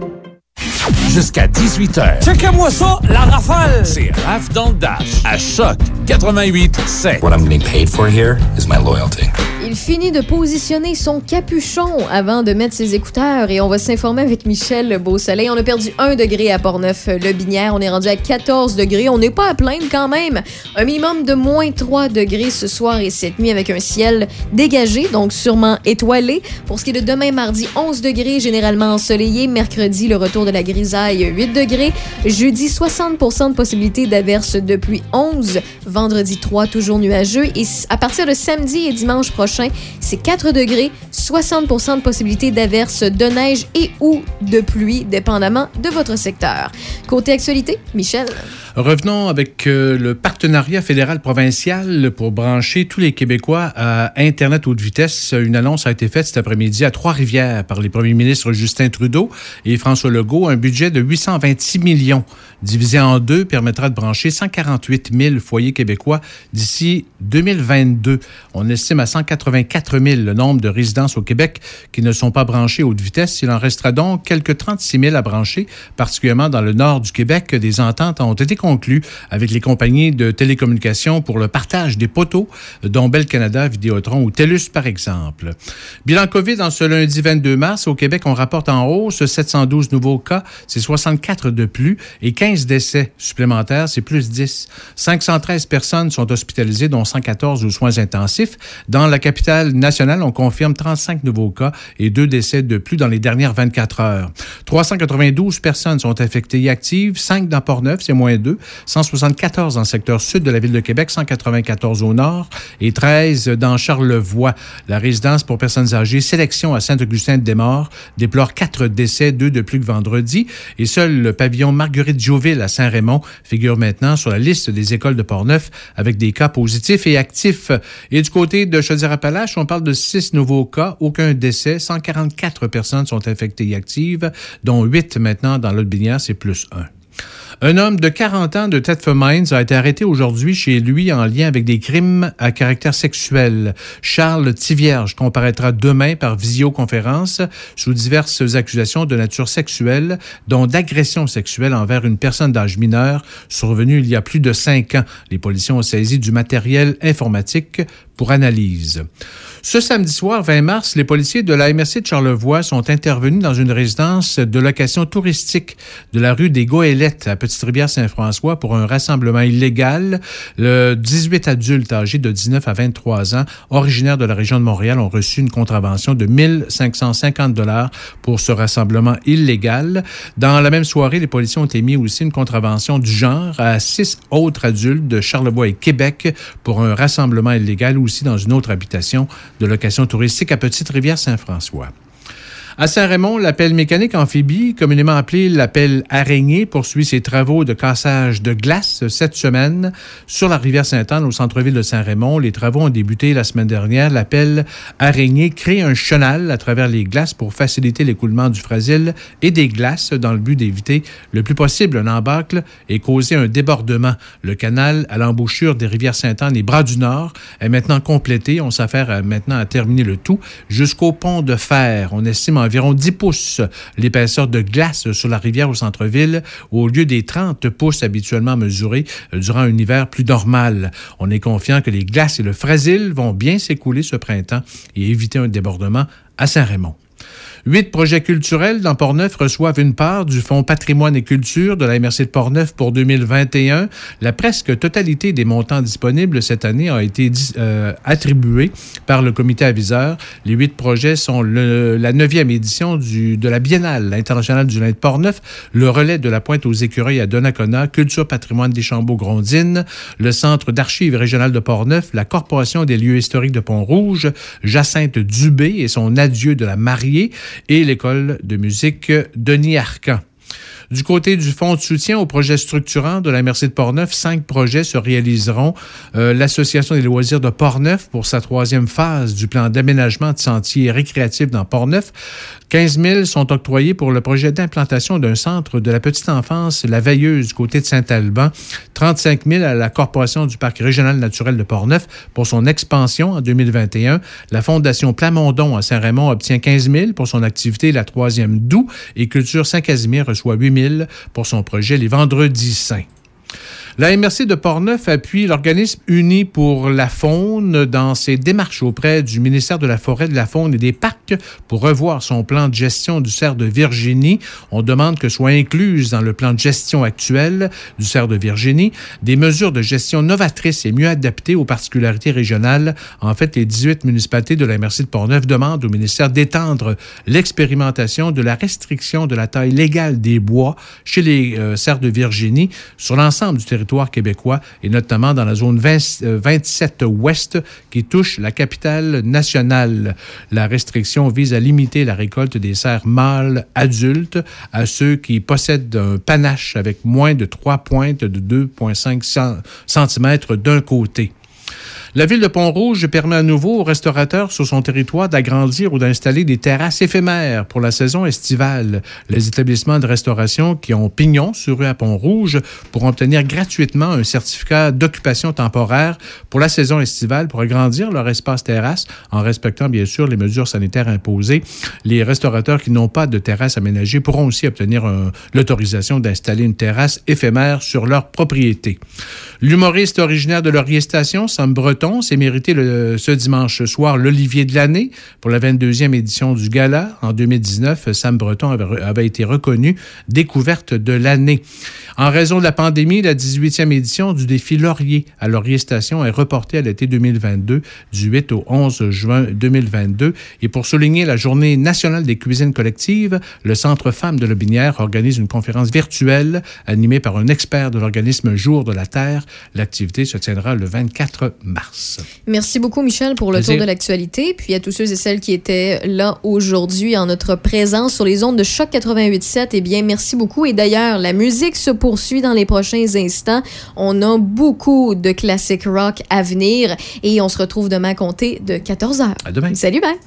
S1: Jusqu'à 18h.
S6: Checkez-moi ça, la rafale!
S1: C'est Raph dans le Dash à Choc 88 7.
S27: What I'm getting paid for here is my loyalty.
S4: Il finit de positionner son capuchon avant de mettre ses écouteurs et on va s'informer avec Michel Beausoleil. On a perdu 1 degré à Portneuf-le Binière. On est rendu à 14 degrés. On n'est pas à plaindre quand même. Un minimum de moins 3 degrés ce soir et cette nuit avec un ciel dégagé, donc sûrement étoilé. Pour ce qui est de demain mardi, 11 degrés, généralement ensoleillé. Mercredi, le retour de la grisaille, 8 degrés. Jeudi, 60 de possibilité d'averse de pluie, 11. Vendredi, 3, toujours nuageux. Et à partir de samedi et dimanche prochain, c'est 4 degrés, 60% de possibilité d'averse de neige et ou de pluie, dépendamment de votre secteur. Côté actualité, Michel.
S14: Revenons avec euh, le partenariat fédéral-provincial pour brancher tous les Québécois à Internet haute vitesse. Une annonce a été faite cet après-midi à Trois-Rivières par les premiers ministres Justin Trudeau et François Legault. Un budget de 826 millions divisé en deux permettra de brancher 148 000 foyers québécois d'ici 2022. On estime à 184 000 le nombre de résidences au Québec qui ne sont pas branchées haute vitesse. Il en restera donc quelques 36 000 à brancher, particulièrement dans le nord du Québec. Des ententes ont été conclues avec les compagnies de télécommunications pour le partage des poteaux, dont Bell Canada, Vidéotron ou TELUS, par exemple. Bilan COVID en ce lundi 22 mars. Au Québec, on rapporte en hausse 712 nouveaux cas, c'est 64 de plus, et 15 décès supplémentaires, c'est plus 10. 513 personnes sont hospitalisées, dont 114 aux soins intensifs. Dans la capitale nationale, on confirme 35 nouveaux cas et deux décès de plus dans les dernières 24 heures. 392 personnes sont infectées et actives, 5 dans Port-Neuf, c'est moins 2, 174 dans le secteur sud de la ville de Québec, 194 au nord et 13 dans Charlevoix. La résidence pour personnes âgées Sélection à Saint-Augustin-de-Desmaures déplore quatre décès, deux de plus que vendredi, et seul le pavillon Marguerite Jouville à Saint-Raymond figure maintenant sur la liste des écoles de Portneuf avec des cas positifs et actifs. Et du côté de Chaudière-Appalaches, on parle de six nouveaux cas, aucun décès, 144 personnes sont infectées et actives, dont huit maintenant dans l'autre binière, c'est plus un. Un homme de 40 ans de Thetford a été arrêté aujourd'hui chez lui en lien avec des crimes à caractère sexuel. Charles Tivierge comparaîtra demain par visioconférence sous diverses accusations de nature sexuelle, dont d'agression sexuelle envers une personne d'âge mineur survenue il y a plus de cinq ans. Les policiers ont saisi du matériel informatique pour analyse. Ce samedi soir, 20 mars, les policiers de la MRC de Charlevoix sont intervenus dans une résidence de location touristique de la rue des Goélettes à Petite-Rivière-Saint-François pour un rassemblement illégal. Le 18 adultes âgés de 19 à 23 ans, originaires de la région de Montréal, ont reçu une contravention de 1550 dollars pour ce rassemblement illégal. Dans la même soirée, les policiers ont émis aussi une contravention du genre à six autres adultes de Charlevoix et Québec pour un rassemblement illégal dans une autre habitation de location touristique à Petite-Rivière-Saint-François. À Saint-Raymond, l'appel mécanique amphibie, communément appelé l'appel araignée, poursuit ses travaux de cassage de glace cette semaine sur la rivière Sainte-Anne au centre-ville de Saint-Raymond. Les travaux ont débuté la semaine dernière. L'appel araignée crée un chenal à travers les glaces pour faciliter l'écoulement du frasile et des glaces dans le but d'éviter le plus possible un embâcle et causer un débordement. Le canal à l'embouchure des rivières Sainte-Anne et Bras du Nord est maintenant complété. On s'affaire maintenant à terminer le tout jusqu'au pont de fer. On estime environ 10 pouces l'épaisseur de glace sur la rivière au centre-ville au lieu des 30 pouces habituellement mesurés durant un hiver plus normal. On est confiant que les glaces et le frasile vont bien s'écouler ce printemps et éviter un débordement à Saint-Raymond. Huit projets culturels dans Portneuf reçoivent une part du Fonds patrimoine et culture de la MRC de Portneuf pour 2021. La presque totalité des montants disponibles cette année a été euh, attribuée par le comité aviseur. Les huit projets sont la neuvième édition de la Biennale internationale du lin de Portneuf, le relais de la pointe aux écureuils à Donnacona, Culture patrimoine des Chambeaux-Grondines, le Centre d'archives régional de Portneuf, la Corporation des lieux historiques de Pont-Rouge, Jacinthe Dubé et son adieu de la mariée, et l'école de musique Denis Arcan. Du côté du Fonds de soutien aux projets structurants de la Merci de Portneuf, cinq projets se réaliseront. Euh, L'Association des loisirs de Portneuf pour sa troisième phase du plan d'aménagement de sentiers récréatifs dans Portneuf. 15 000 sont octroyés pour le projet d'implantation d'un centre de la petite enfance, la Veilleuse, côté de Saint-Alban. 35 000 à la Corporation du Parc régional naturel de Portneuf pour son expansion en 2021. La Fondation Plamondon à Saint-Raymond obtient 15 000 pour son activité la troisième doux et Culture Saint-Casimir reçoit 8 000 pour son projet Les Vendredis Saints. La MRC de Portneuf appuie l'organisme Uni pour la faune dans ses démarches auprès du ministère de la Forêt, de la Faune et des Parcs pour revoir son plan de gestion du cerf de Virginie. On demande que soient incluses dans le plan de gestion actuel du cerf de Virginie des mesures de gestion novatrices et mieux adaptées aux particularités régionales. En fait, les 18 municipalités de la MRC de Portneuf demandent au ministère d'étendre l'expérimentation de la restriction de la taille légale des bois chez les euh, cerfs de Virginie sur l'ensemble du territoire québécois et notamment dans la zone 20 euh, 27 ouest qui touche la capitale nationale. La restriction vise à limiter la récolte des cerfs mâles adultes à ceux qui possèdent un panache avec moins de 3 pointes de 2,5 cm d'un côté. La ville de Pont-Rouge permet à nouveau aux restaurateurs sur son territoire d'agrandir ou d'installer des terrasses éphémères pour la saison estivale. Les établissements de restauration qui ont pignon sur rue à Pont-Rouge pourront obtenir gratuitement un certificat d'occupation temporaire pour la saison estivale pour agrandir leur espace terrasse en respectant bien sûr les mesures sanitaires imposées. Les restaurateurs qui n'ont pas de terrasse aménagée pourront aussi obtenir l'autorisation d'installer une terrasse éphémère sur leur propriété. L'humoriste originaire de Laurier Sam Breton, s'est mérité ce dimanche soir l'Olivier de l'année pour la 22e édition du gala. En 2019, Sam Breton avait, re- avait été reconnu découverte de l'année. En raison de la pandémie, la 18e édition du défi Laurier à Laurier Station est reportée à l'été 2022, du 8 au 11 juin 2022. Et pour souligner la Journée nationale des cuisines collectives, le Centre Femmes de Lobinière organise une conférence virtuelle animée par un expert de l'organisme Jour de la Terre. L'activité se tiendra le 24 mars.
S4: Merci beaucoup, Michel, pour le
S14: Plaisir.
S4: tour de l'actualité. Puis à tous ceux et celles qui étaient là aujourd'hui en notre présence sur les ondes de Choc 88.7, eh bien, merci beaucoup. Et d'ailleurs, la musique se poursuit dans les prochains instants. On a beaucoup de classiques rock à venir et on se retrouve demain à compter de 14h.
S14: À demain.
S4: Salut, bye!